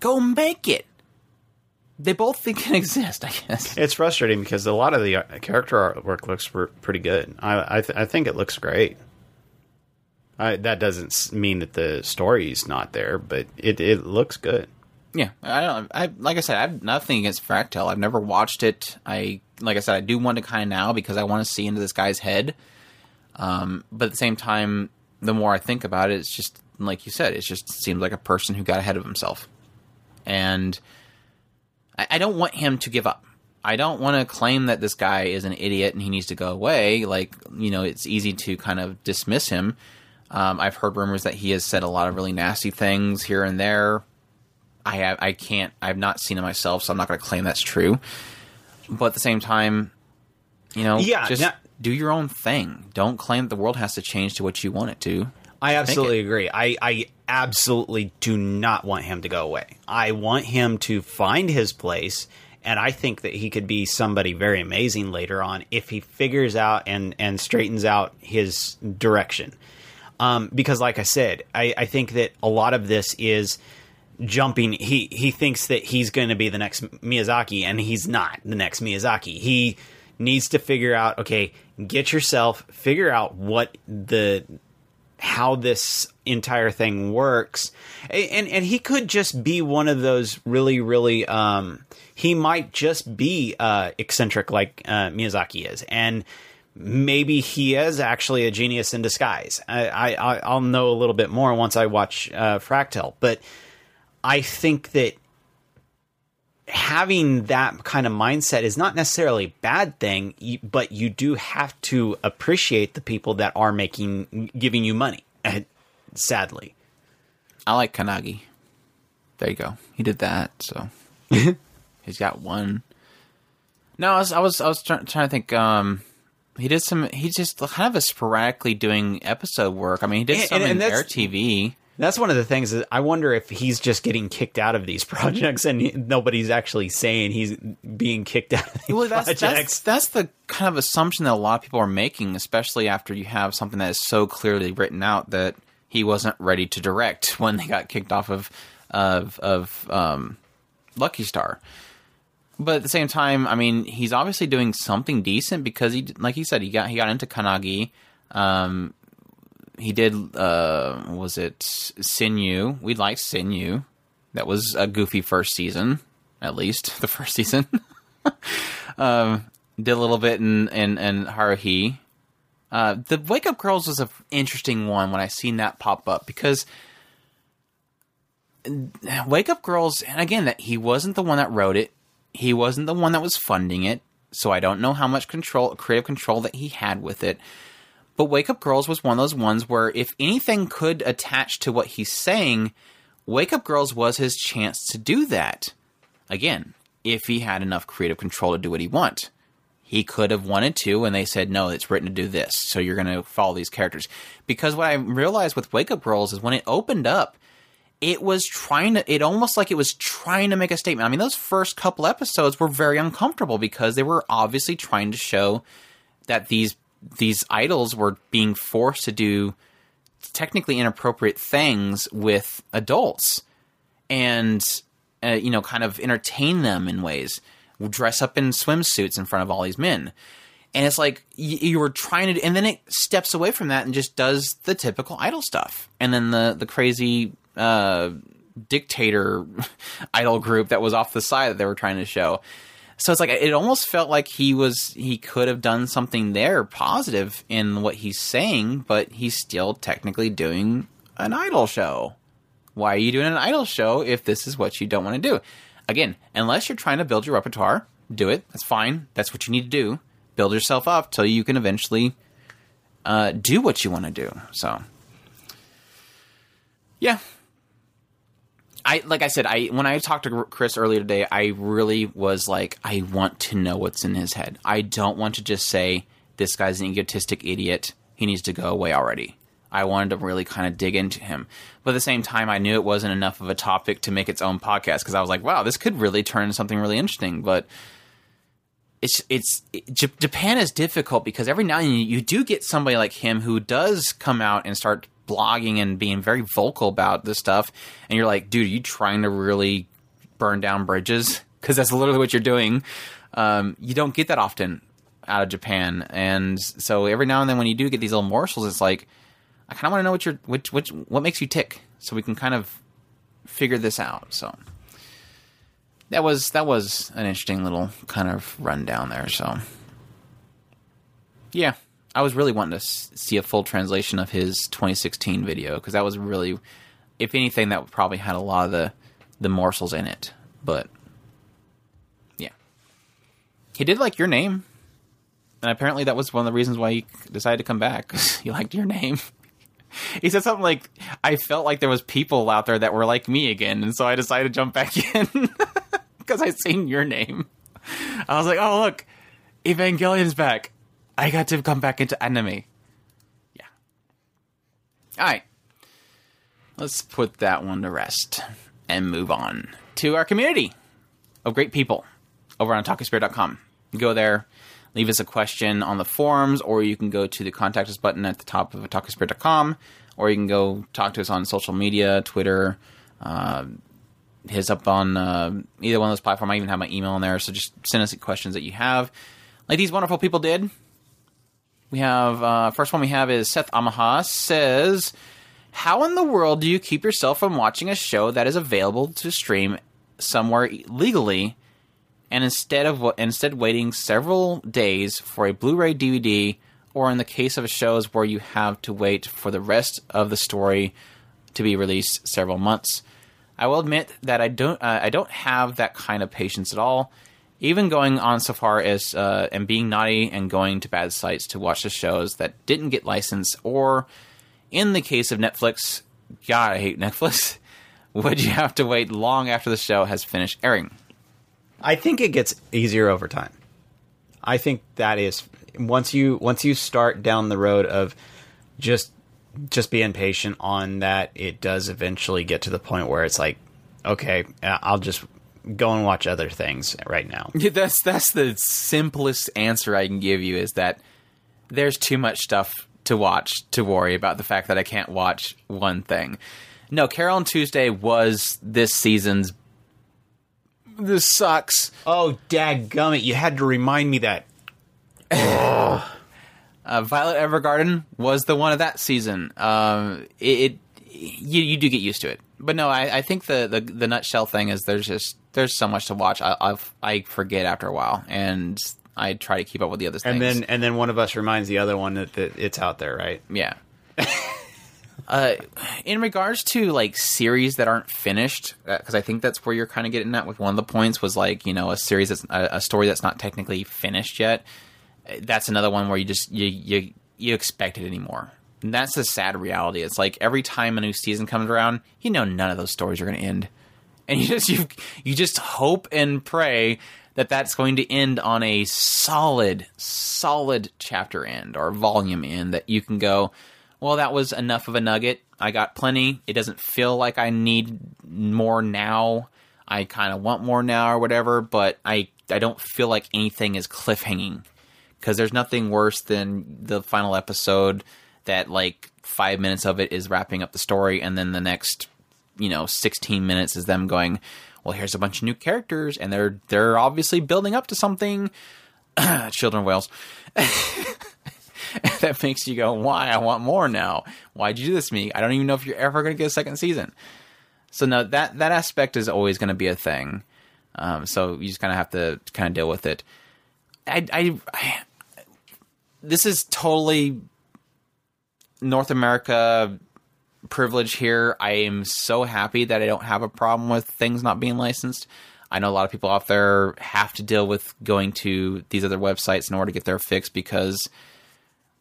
Go make it. They both think can exist, I guess. it's frustrating because a lot of the uh, character artwork looks pretty good. I I, th- I think it looks great. I, that doesn't mean that the story's not there, but it it looks good. Yeah, I don't. I like I said, I have nothing against Fractal. I've never watched it. I like I said, I do want to kind of now because I want to see into this guy's head. Um, but at the same time, the more I think about it, it's just like you said. It just seems like a person who got ahead of himself, and I, I don't want him to give up. I don't want to claim that this guy is an idiot and he needs to go away. Like you know, it's easy to kind of dismiss him. Um, I've heard rumors that he has said a lot of really nasty things here and there. I have, I can't, I've not seen it myself, so I'm not going to claim that's true. But at the same time, you know, Yeah, just now- do your own thing. Don't claim that the world has to change to what you want it to. I absolutely agree. I, I absolutely do not want him to go away. I want him to find his place, and I think that he could be somebody very amazing later on if he figures out and, and straightens out his direction. Um, because, like I said, I, I think that a lot of this is jumping. He he thinks that he's going to be the next Miyazaki, and he's not the next Miyazaki. He needs to figure out. Okay, get yourself figure out what the how this entire thing works. And and he could just be one of those really really um he might just be uh eccentric like uh Miyazaki is. And maybe he is actually a genius in disguise. I, I I'll know a little bit more once I watch uh Fractal. But I think that having that kind of mindset is not necessarily a bad thing, but you do have to appreciate the people that are making giving you money. eh, Sadly, I like Kannagi. There you go. He did that, so he's got one. No, I was I was I was trying, trying to think. Um, he did some. He's just kind of a sporadically doing episode work. I mean, he did And- some and- and in Air TV. That's one of the things. I wonder if he's just getting kicked out of these projects, and he- nobody's actually saying he's being kicked out of these Well, that's, projects. that's that's the kind of assumption that a lot of people are making, especially after you have something that is so clearly written out that he wasn't ready to direct when they got kicked off of of of um, Lucky Star. But at the same time, I mean, he's obviously doing something decent because he, like he said, he got he got into Kannagi. Um, he did. Uh, was it Senyu? We liked Senyu. That was a goofy first season, at least the first season. um, did a little bit in in, in Haruhi. Uh, the Wake Up Girls was an interesting one when I seen that pop up because Wake Up Girls, and again, that he wasn't the one that wrote it, he wasn't the one that was funding it, so I don't know how much control, creative control that he had with it. But Wake Up Girls was one of those ones where if anything could attach to what he's saying, Wake Up Girls was his chance to do that. Again, if he had enough creative control to do what he want. He could have wanted to, and they said, no, it's written to do this, so you're going to follow these characters. Because what I realized with Wake Up Girls is when it opened up, it was trying to, it almost like it was trying to make a statement. I mean, those first couple episodes were very uncomfortable because they were obviously trying to show that these these idols were being forced to do technically inappropriate things with adults and uh, you know kind of entertain them in ways. Dress up in swimsuits in front of all these men. And it's like you, you were trying to and then it steps away from that and just does the typical idol stuff. And then the the crazy uh dictator idol group that was off the side that they were trying to show so it's like it almost felt like he was he could have done something there positive in what he's saying but he's still technically doing an idol show. Why are you doing an idol show if this is what you don't want to do? Again unless you're trying to build your repertoire do it. That's fine. That's what you need to do. Build yourself up till you can eventually uh, do what you want to do. So yeah I like I said, I when I talked to Chris earlier today, I really was like, I want to know what's in his head. I don't want to just say this guy's an egotistic idiot. He needs to go away already. I wanted to really kind of dig into him, but at the same time, I knew it wasn't enough of a topic to make its own podcast because I was like, wow, this could really turn into something really interesting. But it's it's it, J- Japan is difficult because every now and then you do get somebody like him who does come out and start blogging and being very vocal about this stuff, and you're like, dude, are you trying to really burn down bridges? Because that's literally what you're doing. Um, you don't get that often out of Japan, and so every now and then when you do get these little morsels, it's like, I kind of want to know what you're, which, which, what makes you tick, so we can kind of figure this out. So that was that was an interesting little kind of rundown there. So yeah, I was really wanting to see a full translation of his 2016 video because that was really, if anything, that probably had a lot of the the morsels in it. But yeah, he did like your name, and apparently that was one of the reasons why he decided to come back. he liked your name. he said something like, "I felt like there was people out there that were like me again, and so I decided to jump back in because I seen your name." I was like, "Oh look, Evangelion's back. I got to come back into anime." Yeah. All right. Let's put that one to rest and move on to our community of great people over on otakuspirit.com. Go there, leave us a question on the forums, or you can go to the contact us button at the top of otakuspirit.com, or you can go talk to us on social media, Twitter, uh, hit us up on uh, either one of those platforms. I even have my email in there, so just send us questions that you have, like these wonderful people did. We have uh, first one we have is Seth Amaha says, "How in the world do you keep yourself from watching a show that is available to stream somewhere legally, and instead of instead waiting several days for a Blu-ray DVD, or in the case of shows where you have to wait for the rest of the story to be released several months?" I will admit that I don't uh, I don't have that kind of patience at all. Even going on so far as uh, and being naughty and going to bad sites to watch the shows that didn't get licensed, or in the case of Netflix, God, I hate Netflix. Would you have to wait long after the show has finished airing? I think it gets easier over time. I think that is once you once you start down the road of just just being patient on that, it does eventually get to the point where it's like, okay, I'll just go and watch other things right now. Yeah, that's that's the simplest answer I can give you is that there's too much stuff to watch to worry about the fact that I can't watch one thing. No, Carol and Tuesday was this season's. This sucks. Oh, dadgummit, you had to remind me that. Uh, Violet Evergarden was the one of that season. Um, it, it you you do get used to it, but no, I, I think the, the the nutshell thing is there's just there's so much to watch. I I've, I forget after a while, and I try to keep up with the other things. And then and then one of us reminds the other one that, that it's out there, right? Yeah. uh, in regards to like series that aren't finished, because I think that's where you're kind of getting at with one of the points was like you know a series that's a, a story that's not technically finished yet. That's another one where you just you you you expect it anymore. And that's the sad reality. It's like every time a new season comes around, you know none of those stories are going to end, and you just you you just hope and pray that that's going to end on a solid, solid chapter end or volume end that you can go, well, that was enough of a nugget. I got plenty. It doesn't feel like I need more now. I kind of want more now or whatever, but I, I don't feel like anything is cliffhanging because there's nothing worse than the final episode that like five minutes of it is wrapping up the story and then the next, you know, 16 minutes is them going, well, here's a bunch of new characters, and they're they're obviously building up to something. Children of Whales. that makes you go, why? I want more now. Why'd you do this to me? I don't even know if you're ever going to get a second season. So no, that that aspect is always going to be a thing. Um, so you just kind of have to kind of deal with it. I, I, I, this is totally North America privilege here. I am so happy that I don't have a problem with things not being licensed. I know a lot of people out there have to deal with going to these other websites in order to get their fix because,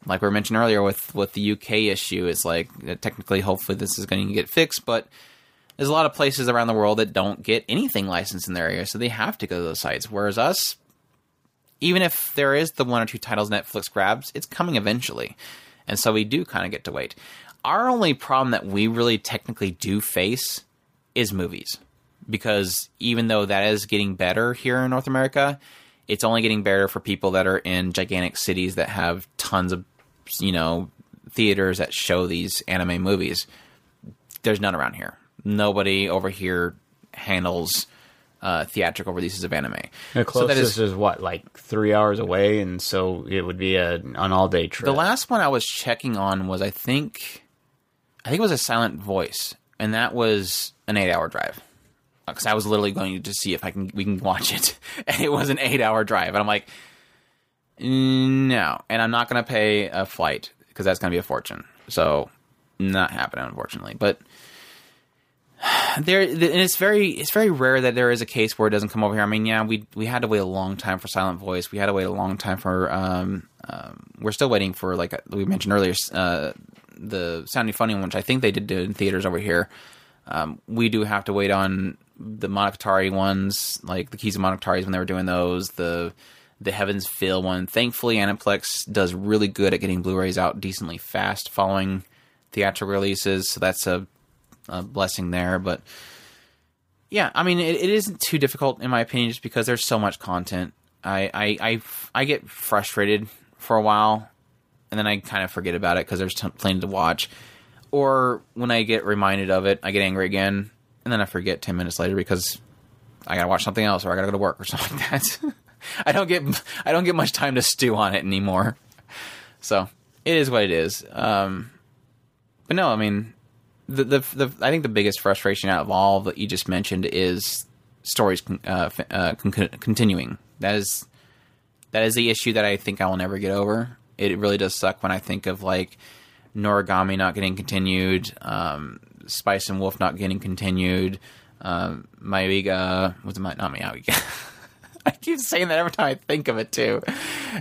like we mentioned earlier, with with the UK issue, it's like uh, technically, hopefully, this is going to get fixed, but there's a lot of places around the world that don't get anything licensed in their area, so they have to go to those sites. Whereas us, even if there is the one or two titles Netflix grabs, it's coming eventually, and so we do kind of get to wait our only problem that we really technically do face is movies because even though that is getting better here in North America, it's only getting better for people that are in gigantic cities that have tons of you know theaters that show these anime movies. There's none around here. Nobody over here handles uh, theatrical releases of anime. The closest so that is, is what, like three hours away, and so it would be a, an all day trip. The last one I was checking on was, I think, I think it was a silent voice, and that was an eight-hour drive. Because I was literally going to see if I can we can watch it, and it was an eight-hour drive, and I'm like, no, and I'm not going to pay a flight because that's going to be a fortune. So, not happening, unfortunately. But there, and it's very it's very rare that there is a case where it doesn't come over here. I mean, yeah, we we had to wait a long time for Silent Voice. We had to wait a long time for. Um, um, we're still waiting for like we mentioned earlier. Uh, the Sound Euphonium one, which I think they did do in theaters over here. Um, we do have to wait on the Monogatari ones, like the Kizumonogatari when they were doing those. The the Heavens Feel one. Thankfully, Aniplex does really good at getting Blu-rays out decently fast following theatrical releases, so that's a, a blessing there. But yeah, I mean, it, it isn't too difficult in my opinion, just because there's so much content. I I I, I get frustrated for a while, and then I kind of forget about it because there's t- plenty to watch. Or when I get reminded of it, I get angry again, and then I forget ten minutes later because I gotta watch something else or I gotta go to work or something like that. I don't get I don't get much time to stew on it anymore. So it is what it is. Um, but no, I mean, the, the the I think the biggest frustration out of all that you just mentioned is stories con- uh, f- uh, con- continuing. That is that is the issue that I think I will never get over. It really does suck when I think of like Noragami not getting continued, um, Spice and Wolf not getting continued, um, Maiga was it my, not Maiga. I keep saying that every time I think of it too.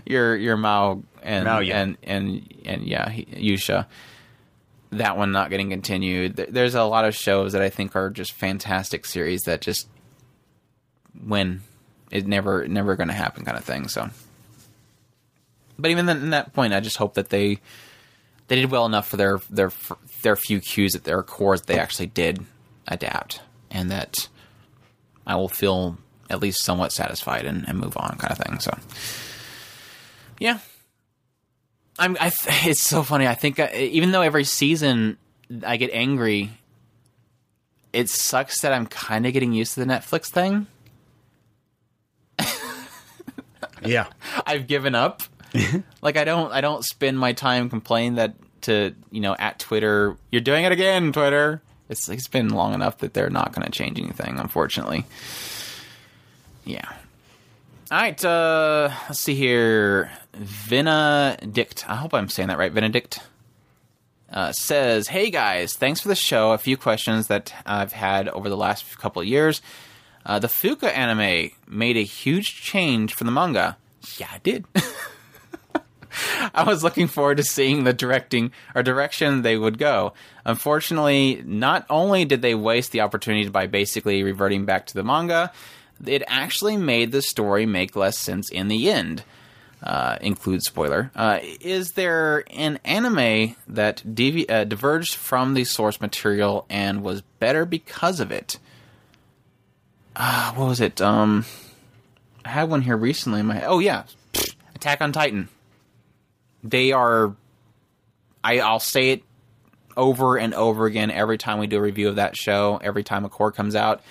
Your your Mao and Mao, yeah. and and and yeah, he- Yusha. That one not getting continued. There's a lot of shows that I think are just fantastic series that just win. It never never going to happen kind of thing. So, but even then, in that point, I just hope that they they did well enough for their their their few cues at their cores that they actually did adapt, and that I will feel at least somewhat satisfied and, and move on, kind of thing. So, yeah, I'm. I. th- It's so funny. I think I, even though every season I get angry, it sucks that I'm kind of getting used to the Netflix thing. Yeah. I've given up. like I don't. I don't spend my time complaining that to you know at Twitter. You're doing it again, Twitter. It's it's been long enough that they're not going to change anything, unfortunately. Yeah. All right. Uh, let's see here. Venedict. I hope I'm saying that right. Venedict uh, says, "Hey guys, thanks for the show. A few questions that I've had over the last couple of years. Uh, the Fuka anime made a huge change from the manga. Yeah, it did." I was looking forward to seeing the directing or direction they would go. Unfortunately, not only did they waste the opportunity by basically reverting back to the manga, it actually made the story make less sense in the end. Uh, include spoiler. Uh, is there an anime that devi- uh, diverged from the source material and was better because of it? Uh, what was it? Um, I had one here recently my. Oh yeah, Attack on Titan they are I, I'll say it over and over again every time we do a review of that show, every time a core comes out.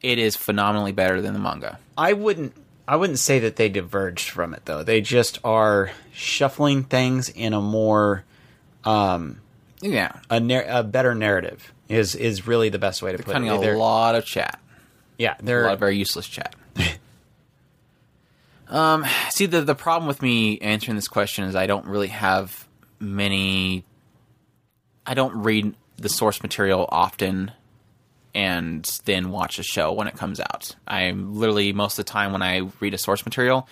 It is phenomenally better than the manga. I wouldn't I wouldn't say that they diverged from it though. They just are shuffling things in a more um, Yeah. a, nar- a better narrative is is really the best way to put it. a They're- lot of chat. yeah, A they're lot of very useless chat. um, see the the problem with me answering this question is I don't really have many. I don't read the source material often, and then watch a show when it comes out. I'm literally most of the time when I read a source material,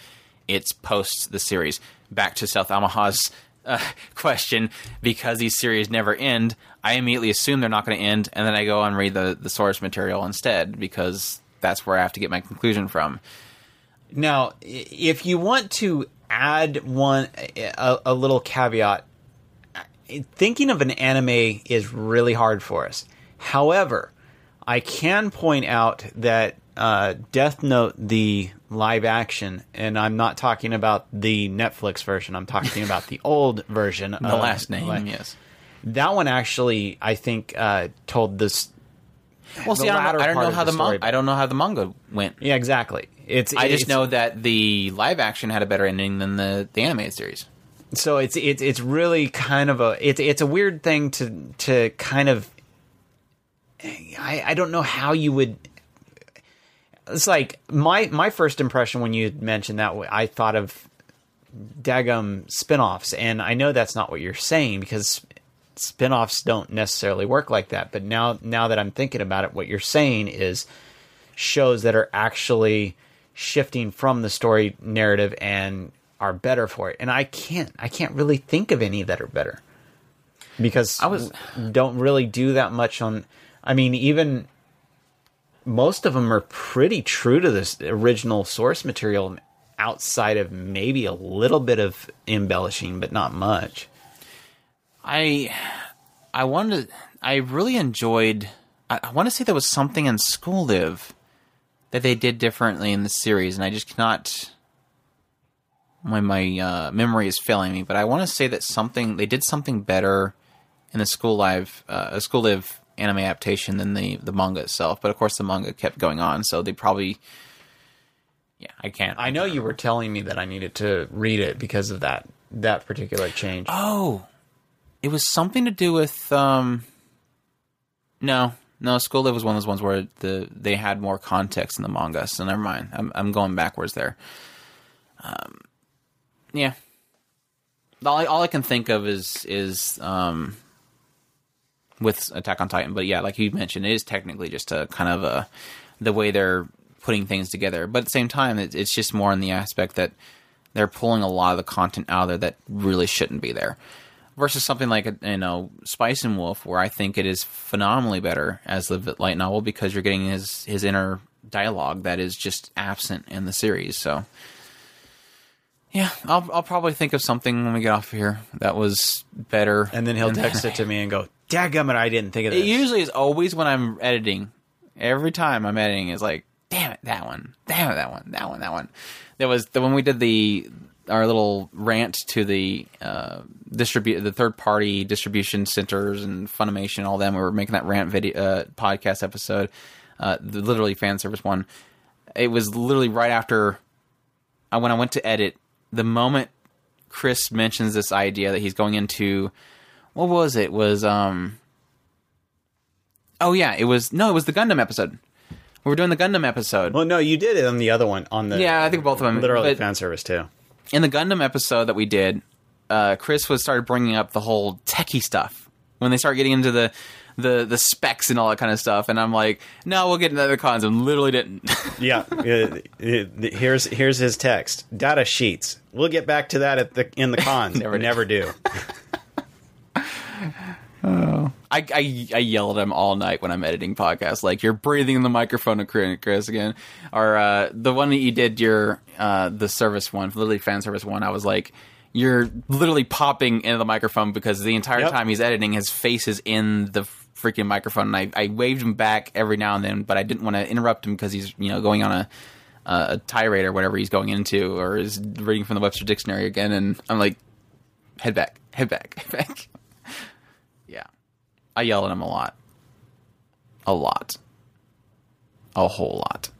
it's post the series. Back to South Omaha's uh, question, because these series never end, I immediately assume they're not going to end, and then I go and read the the source material instead because that's where I have to get my conclusion from. Now, if you want to add one a, a little caveat, thinking of an anime is really hard for us. However, I can point out that uh, Death Note, the live action, and I'm not talking about the Netflix version. I'm talking about the old version. The of, last name, like, yes. That one actually, I think, uh, told this. Well, see, I don't, know, I don't know how the the, manga. I don't know how the manga went. Yeah, exactly. It's. I just know that the live action had a better ending than the the animated series. so it's it's it's really kind of a it's it's a weird thing to to kind of I I don't know how you would it's like my my first impression when you mentioned that I thought of Dagum spin-offs and I know that's not what you're saying because spin-offs don't necessarily work like that but now now that I'm thinking about it what you're saying is shows that are actually shifting from the story narrative and are better for it and I can't I can't really think of any that are better because I was- don't really do that much on. I mean, even most of them are pretty true to this original source material, outside of maybe a little bit of embellishing, but not much. I I wanted I really enjoyed I, I want to say there was something in School Live that they did differently in the series, and I just cannot my my uh, memory is failing me, but I want to say that something they did something better in the School Live uh, School Live anime adaptation than the the manga itself. But of course, the manga kept going on, so they probably yeah I can't I know you were telling me that I needed to read it because of that that particular change. Oh, it was something to do with um. No, no. School Live was one of those ones where the they had more context in the manga. So never mind. I'm I'm going backwards there. Um, yeah. All I, all I can think of is is um with Attack on Titan, but yeah, like you mentioned, it is technically just a kind of a the way they're putting things together. But at the same time, it, it's just more in the aspect that they're pulling a lot of the content out of there that really shouldn't be there. Versus something like you know Spice and Wolf, where I think it is phenomenally better as the light novel because you're getting his his inner dialogue that is just absent in the series. So yeah, I'll I'll probably think of something when we get off here that was better. and then he'll text it to me and go, "Dadgummit, I didn't think of this." It usually is always when I'm editing. Every time I'm editing is like, damn it, that one, damn it, that one, that one, that one. There was the when we did the our little rant to the uh, distribute the third party distribution centers and Funimation, and all them. We were making that rant video uh, podcast episode, uh, the literally fan service one. It was literally right after I when I went to edit. The moment Chris mentions this idea that he's going into what was it? Was um Oh yeah, it was no, it was the Gundam episode. We were doing the Gundam episode. well, no, you did it on the other one on the yeah, I think both of them. literally fan service too. in the Gundam episode that we did, uh, Chris was started bringing up the whole techie stuff when they start getting into the the the specs and all that kind of stuff, and I'm like, no, we'll get into other cons, and literally didn't. Yeah, here's here's his text. Data sheets. We'll get back to that at the in the cons. Never Never, do. I, I I yell at him all night when I'm editing podcasts. Like you're breathing in the microphone, Chris Chris, again. Or uh, the one that you did your uh, the service one, literally fan service one. I was like, you're literally popping into the microphone because the entire Yep. time he's editing, his face is in the freaking microphone. And I I waved him back every now and then, but I didn't want to interrupt him because he's you know going on a uh, a tirade or whatever he's going into, or is reading from the Webster Dictionary again. And I'm like, head back, head back, head back. I yell at him a lot. A lot. A whole lot.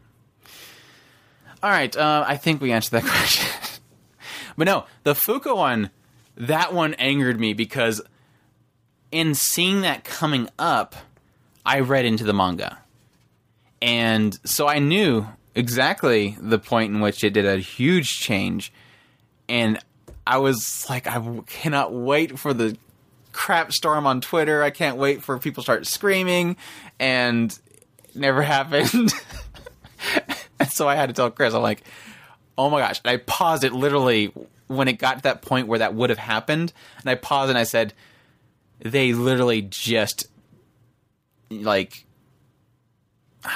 All right, uh, I think we answered that question. but no, the Fuka one, that one angered me because in seeing that coming up, I read into the manga. And so I knew exactly the point in which it did a huge change. And I was like, I cannot wait for the crap storm on Twitter. I can't wait for people to start screaming. And never happened. so I had to tell Chris, I'm like, oh my gosh. And I paused it literally when it got to that point where that would have happened. And I paused and I said, they literally just like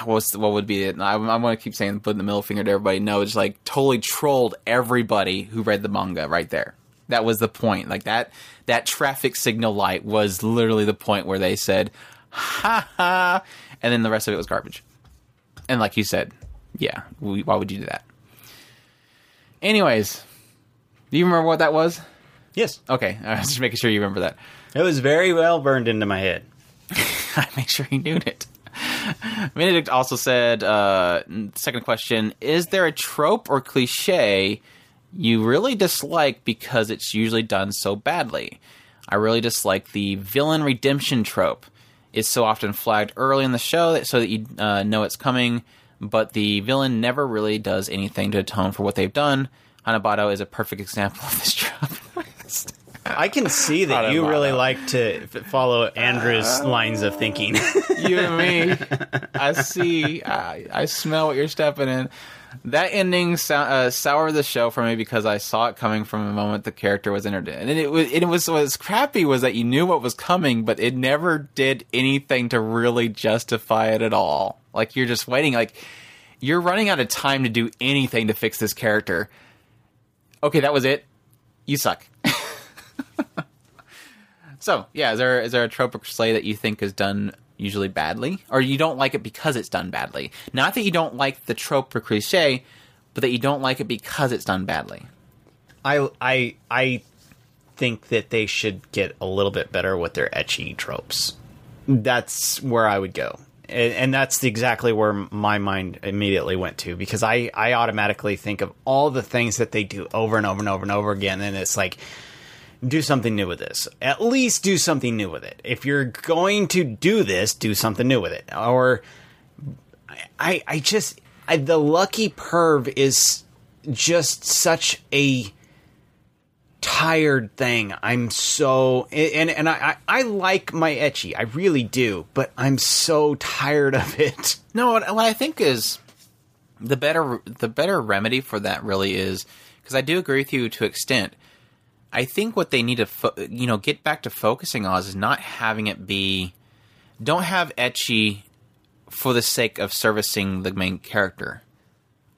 what's what would be it? I'm, I'm going to keep saying putting the middle finger to everybody. No, it's like totally trolled everybody who read the manga right there. That was the point. Like that that traffic signal light was literally the point where they said, "Ha ha," and then the rest of it was garbage. And like you said, yeah, we, why would you do that? Anyways, do you remember what that was? Yes, Okay, I was just making sure you remember that. it was very well burned into my head. I make sure he knew it. Benedict also said, uh, second question, is there a trope or cliche you really dislike because it's usually done so badly? I really dislike the villain redemption trope. It's so often flagged early in the show that, so that you uh, know it's coming, but the villain never really does anything to atone for what they've done. Hanebado is a perfect example of this trope. I can see that you really like to follow Andrew's lines of thinking. you and me. I see. I, I smell what you're stepping in. That ending sou- uh, soured the show for me because I saw it coming from the moment the character was entered in, and it was it was what was crappy was that you knew what was coming, but it never did anything to really justify it at all. Like you're just waiting, like you're running out of time to do anything to fix this character. Okay, that was it. You suck. so yeah, is there is there a trope or slay that you think is done usually badly, or you don't like it because it's done badly? Not that you don't like the trope or cliche, but that you don't like it because it's done badly. I I I think that they should get a little bit better with their ecchi tropes. That's where I would go. And, and that's exactly where my mind immediately went to because I, I automatically think of all the things that they do over and over and over and over again. And it's like, do something new with this. At least do something new with it. If you're going to do this, do something new with it. Or I I just I, the lucky perv is just such a tired thing. I'm so and and I I, I like my ecchi. I really do, but I'm so tired of it. No, what, what I think is the better the better remedy for that really is because I do agree with you to extent. I think what they need to fo- you know get back to focusing on is not having it be don't have ecchi for the sake of servicing the main character.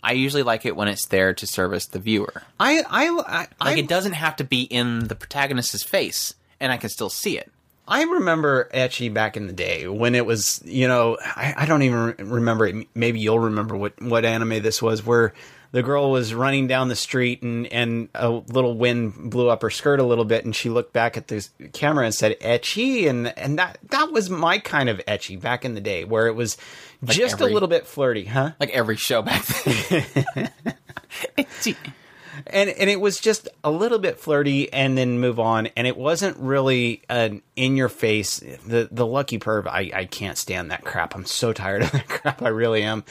I usually like it when it's there to service the viewer. I I I, Like I, it doesn't have to be in the protagonist's face, and I can still see it. I remember ecchi back in the day when it was, you know, I, I don't even re- remember it. Maybe you'll remember what, what anime this was, where the girl was running down the street and, and a little wind blew up her skirt a little bit and she looked back at the camera and said ecchi and, and that, that was my kind of ecchi back in the day where it was just every- a little bit flirty, huh? Like every show back then. ecchi. And and it was just a little bit flirty and then move on. And it wasn't really an in your face the the lucky perv I, I can't stand that crap. I'm so tired of that crap. I really am.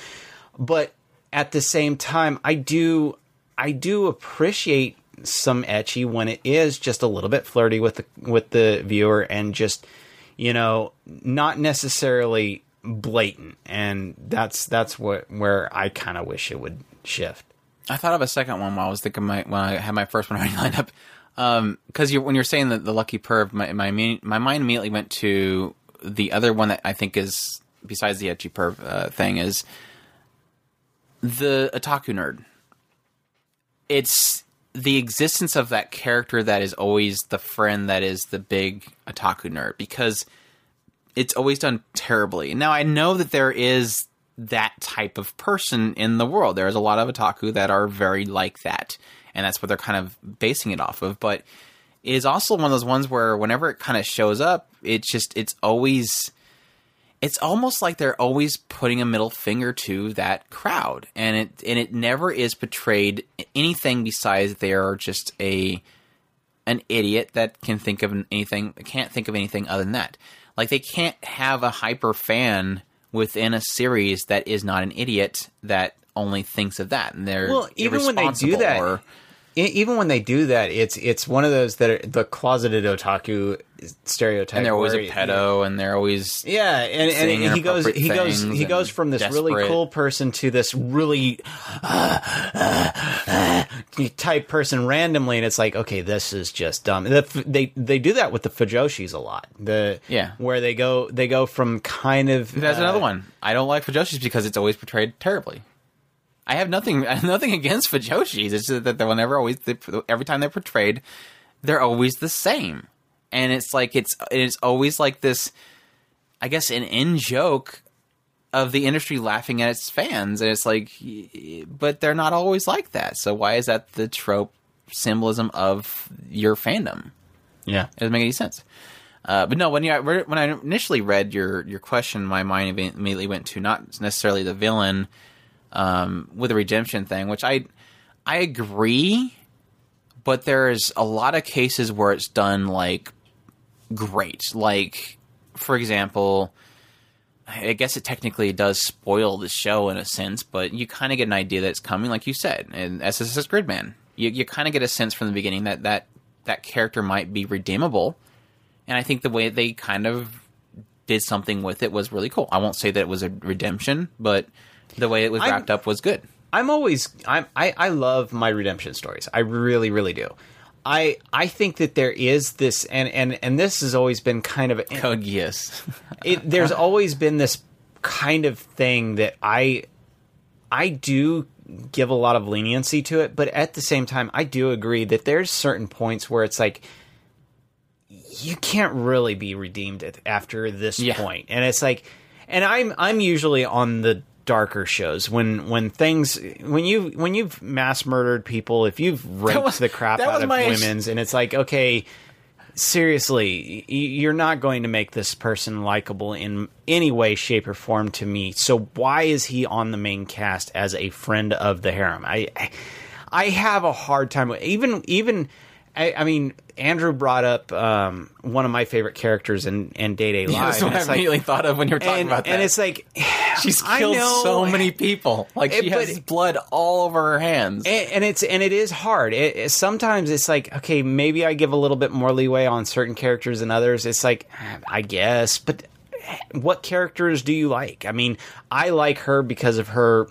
But at the same time i do i do appreciate some ecchi when it is just a little bit flirty with the with the viewer and just you know not necessarily blatant and that's that's what where i kind of wish it would shift I thought of a second one while I was thinking my when I had my first one already lined up. Because you when you're saying that the lucky perv, my my my mind immediately went to the other one that I think is besides the ecchi perv uh, thing is the otaku nerd. It's the existence of that character that is always the friend that is the big otaku nerd because it's always done terribly. Now I know that there is that type of person in the world. There's a lot of otaku that are very like that, and that's what they're kind of basing it off of. But it is also one of those ones where whenever it kind of shows up, it's just it's always it's almost like they're always putting a middle finger to that crowd, and it and it never is portrayed anything besides they are just a an idiot that can think of anything can't think of anything other than that. Like they can't have a hyper fan within a series that is not an idiot that only thinks of that, and they're Well, even when they do that, or- even when they do that, it's it's one of those that are the closeted otaku stereotype. and they're always a pedo, and they're alys Yeah, and, and he goes he goes he goes from this really cool person to this really uh, uh, uh, type person randomly, and it's like, okay, this is just dumb. The They they do that with the fujoshis a lot. The Yeah. where they go they go from kind of That's uh, another one. I don't like Fujoshis because it's always portrayed terribly. I have nothing, I have nothing against Fujoshis. It's just that they're never always, they, every time they're portrayed, they're always the same, and it's like it's it's always like this. I guess an in joke of the industry laughing at its fans, and it's like, but they're not always like that. So why is that the trope symbolism of your fandom? Yeah. It doesn't make any sense. Uh, but no, when you when I initially read your your question, my mind immediately went to not necessarily the villain um, with the redemption thing, which I I agree, but there's a lot of cases where it's done like great. Like for example, I guess it technically does spoil the show in a sense, but you kind of get an idea that it's coming, like you said, in SSS Gridman. You you kind of get a sense from the beginning that that that character might be redeemable, and I think the way they kind of did something with it was really cool. I won't say that it was a redemption, but the way it was I'm- wrapped up was good. I'm always I'm I, I love my redemption stories. I really really do. I I think that there is this and and and this has always been kind of Code Geass. it, there's always been this kind of thing that I I do give a lot of leniency to it, but at the same time I do agree that there's certain points where it's like you can't really be redeemed after this Yeah. point. And it's like and I'm I'm usually on the darker shows when when things when you when you've mass murdered people if you've raped was- the crap out of women's and it's like okay seriously, you're not going to make this person likable in any way, shape, or form to me. So why is he on the main cast as a friend of the harem? I, I- I have a hard time with even even. I, I mean, Andrew brought up um, one of my favorite characters in, in Date A Live. That's what I like- immediately thought of when you were talking and, about that. and it's like she's killed so many people. Like Eh, she but- has blood all over her hands. and, and it's and it is hard. It, it- sometimes it's like okay, maybe I give a little bit more leeway on certain characters than others. It's like I guess, but what characters do you like? I mean, I like her because of her.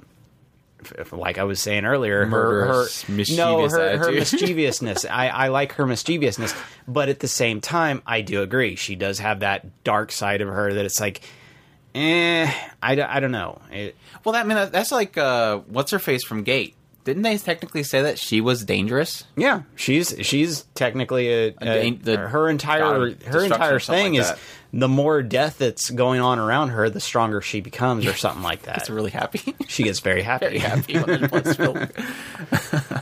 Like I was saying earlier, her, her Murderous, no, her, her mischievousness. I, I like her mischievousness, but at the same time, I do agree she does have that dark side of her that it's like, eh, I, I don't know. It, well, that I mean that's like uh, what's her face from Gate. Didn't they technically say that she was dangerous? Yeah, she's she's technically a, a- dan- the her entire her entire thing like is that. the more death that's going on around her, the stronger she becomes, or something like that. It's really happy. she gets very happy. very happy when there's blood spilled.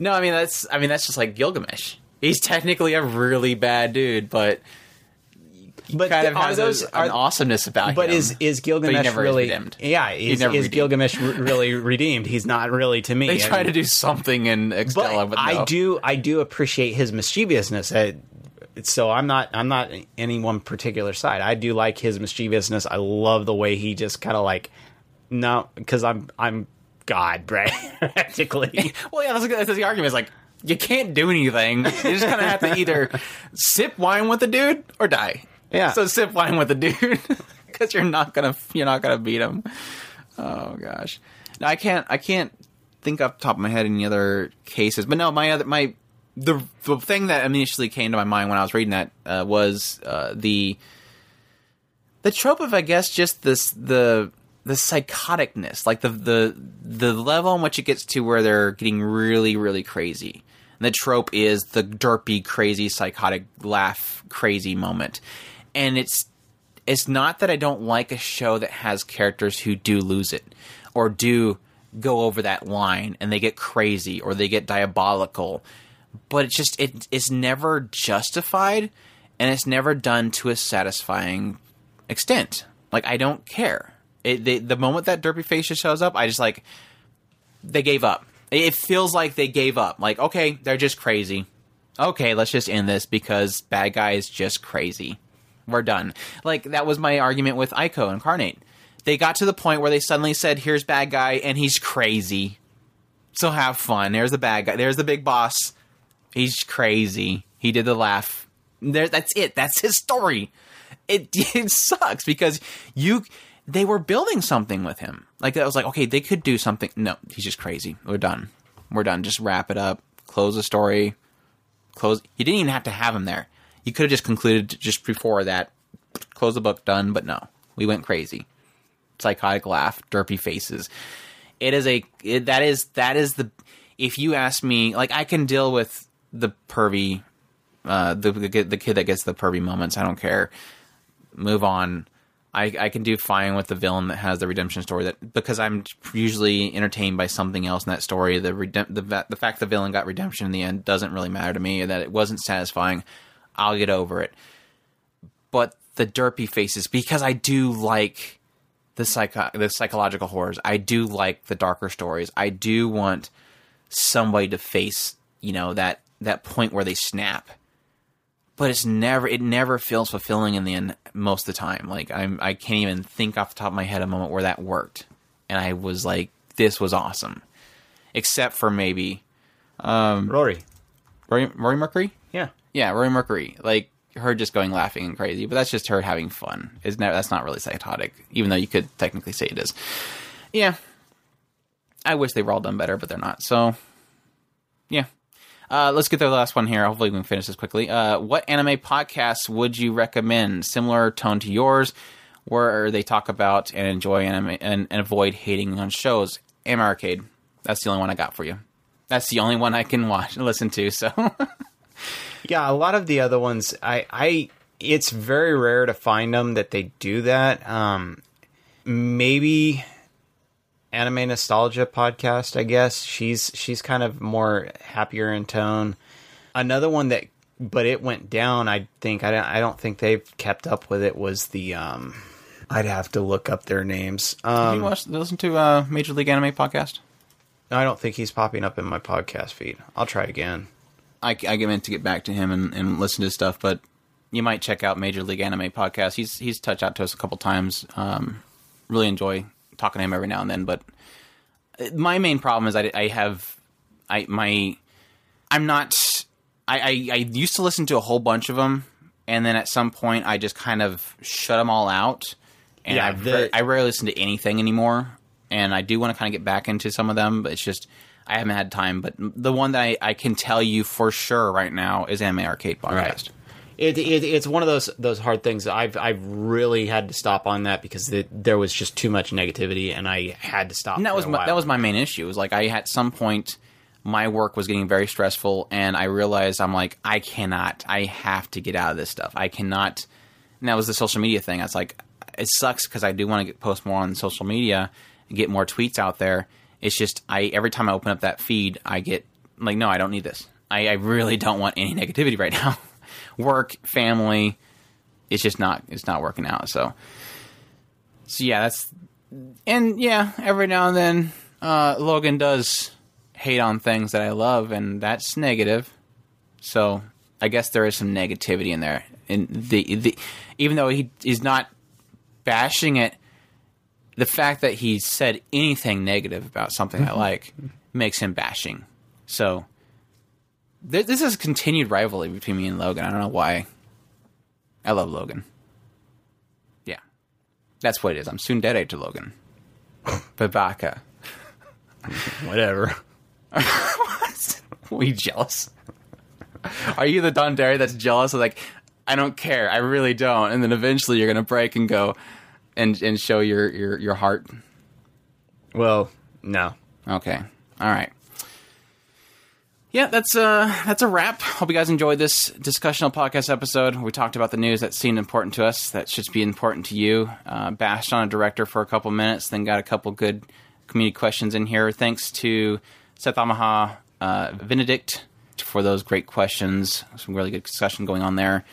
no, I mean that's I mean that's just like Gilgamesh. He's technically a really bad dude, but But kind of are has those a- are, an awesomeness about but him. is is Gilgamesh never is really? redeemed. Yeah, is, is redeemed. Gilgamesh re- really redeemed? He's not really to me. they I try mean- to do something in Extella, but but, no. I do I do appreciate his mischievousness. I, so I'm not I'm not any one particular side. I do like his mischievousness. I love the way he just kind of like no because I'm I'm God practically. Well, yeah, that's, that's the argument. Is like you can't do anything. You just kind of have to either sip wine with the dude or die. Yeah. So sip wine with the dude because you're not gonna you're not gonna beat him. Oh gosh, no, I can't I can't think off the top of my head any other cases. But no, my other my the the thing that initially came to my mind when I was reading that uh, was uh, the the trope of I guess just this the the psychoticness, like the the the level in which it gets to where they're getting really really crazy. And the trope is the derpy, crazy, psychotic laugh, crazy moment, and it's it's not that I don't like a show that has characters who do lose it or do go over that line and they get crazy or they get diabolical, but it's just it, it's never justified and it's never done to a satisfying extent. Like I don't care. It, they, the moment that derpy face shows up, I just like they gave up. It feels like they gave up. Like okay, they're just crazy. Okay, let's just end this because bad guy is just crazy. We're done. Like that was my argument with Ico Incarnate. They got to the point where they suddenly said, "Here's bad guy, and he's crazy." So have fun. There's the bad guy. There's the big boss. He's crazy. He did the laugh. There. That's it. That's his story. It it sucks because you they were building something with him. Like I was like, okay, they could do something. No, he's just crazy. We're done. We're done. Just wrap it up. Close the story. Close. You didn't even have to have him there. You could have just concluded just before that. Close the book. Done. But no, we went crazy. Psychotic laugh. Derpy faces. It is a. It, that is that is the. If you ask me, like I can deal with the pervy, uh, the the kid that gets the pervy moments. I don't care. Move on. I, I can do fine with the villain that has the redemption story that because I'm usually entertained by something else in that story. The redem- the the fact the villain got redemption in the end doesn't really matter to me. That it wasn't satisfying, I'll get over it. But the derpy faces because I do like the psycho the psychological horrors. I do like the darker stories. I do want somebody to face you know that that point where they snap. But it's never it never feels fulfilling in the end most of the time. Like i'm i can't even think off the top of my head a moment where that worked. And i was like this was awesome. Except for maybe um, Rory, rory, rory mercury? Yeah, yeah rory mercury like her just going laughing and crazy but that's just her having fun it's never that's not really psychotic even though you could technically say it is yeah I wish they were all done better, but they're not. So, yeah. Uh, let's get to the last one here. Hopefully, we can finish this quickly. Uh, what anime podcasts would you recommend? Similar tone to yours, where they talk about and enjoy anime and, and avoid hating on shows. Anime Arcade. That's the only one I got for you. That's the only one I can watch and listen to. So, Yeah, a lot of the other ones, I, I, it's very rare to find them that they do that. Um, maybe anime nostalgia podcast. I guess she's she's kind of more happier in tone. Another one that, but it went down. I think I don't. I don't think they've kept up with it. Was the um, I'd have to look up their names. you Um, watch, listen to uh, Major League Anime podcast. No, I don't think he's popping up in my podcast feed. I'll try again. I, I meant to get back to him and, and listen to stuff, but you might check out Major League Anime podcast. He's he's touched out to us a couple times. Um, really enjoy talking to him every now and then. But uh, my main problem is I, I have I my I'm not I, I I used to listen to a whole bunch of them, and then at some point I just kind of shut them all out, and Yeah, I the- ver- I rarely listen to anything anymore. And I do want to kind of get back into some of them, but it's just I haven't had time. But the one that I, I can tell you for sure right now is Anime Arcade Podcast. Right. It, it it's one of those those hard things. I've I've really had to stop on that because the, there was just too much negativity, and I had to stop. And that was my, that was my main issue. It Was like I at some point my work was getting very stressful, and I realized I'm like I cannot. I have to get out of this stuff. I cannot. And that was the social media thing. I was like, it sucks because I do want to post more on social media, and get more tweets out there. It's just I every time I open up that feed, I get like, no, I don't need this. I, I really don't want any negativity right now. work, family, it's just not it's not working out. So so yeah, that's and yeah, every now and then uh, Logan does hate on things that I love, and that's negative. So I guess there is some negativity in there. And the the even though he is not bashing it, the fact that he said anything negative about something I mm-hmm. like makes him bashing. So th- this is a continued rivalry between me and Logan. I don't know why. I love Logan. Yeah, that's what it is. I'm tsundere to Logan. Babaka. whatever. Are you jealous? Are you the tsundere that's jealous? Of like, I don't care. I really don't. And then eventually you're gonna break and go and and show your your your heart. Well, no. Okay. All right. Yeah, that's uh that's a wrap. Hope you guys enjoyed this discussional podcast episode. We talked about the news that seemed important to us, that should be important to you. Uh, bashed on a director for a couple minutes, then got a couple good community questions in here. Thanks to Seth Amaha, uh, Benedict for those great questions. Some really good discussion going on there.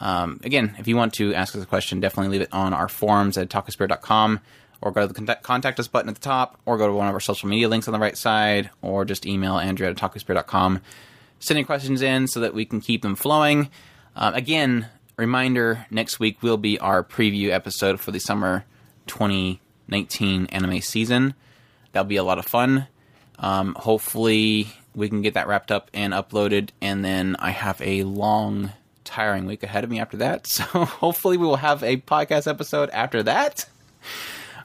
Um, again, if you want to ask us a question, definitely leave it on our forums at otakuspirit.com or go to the contact, us button at the top or go to one of our social media links on the right side or just email Andrea at otakuspirit.com. Send your questions in so that we can keep them flowing. Um, again, reminder next week will be our preview episode for the summer 2019 anime season. That'll be a lot of fun. Um, hopefully, we can get that wrapped up and uploaded, and then I have a long, tiring week ahead of me after that. So hopefully, we will have a podcast episode after that.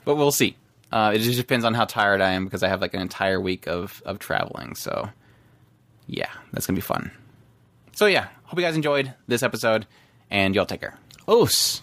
But we'll see. Uh, it just depends on how tired I am because I have like an entire week of of traveling. So yeah, that's gonna be fun. So yeah, hope you guys enjoyed this episode, and y'all take care. Os.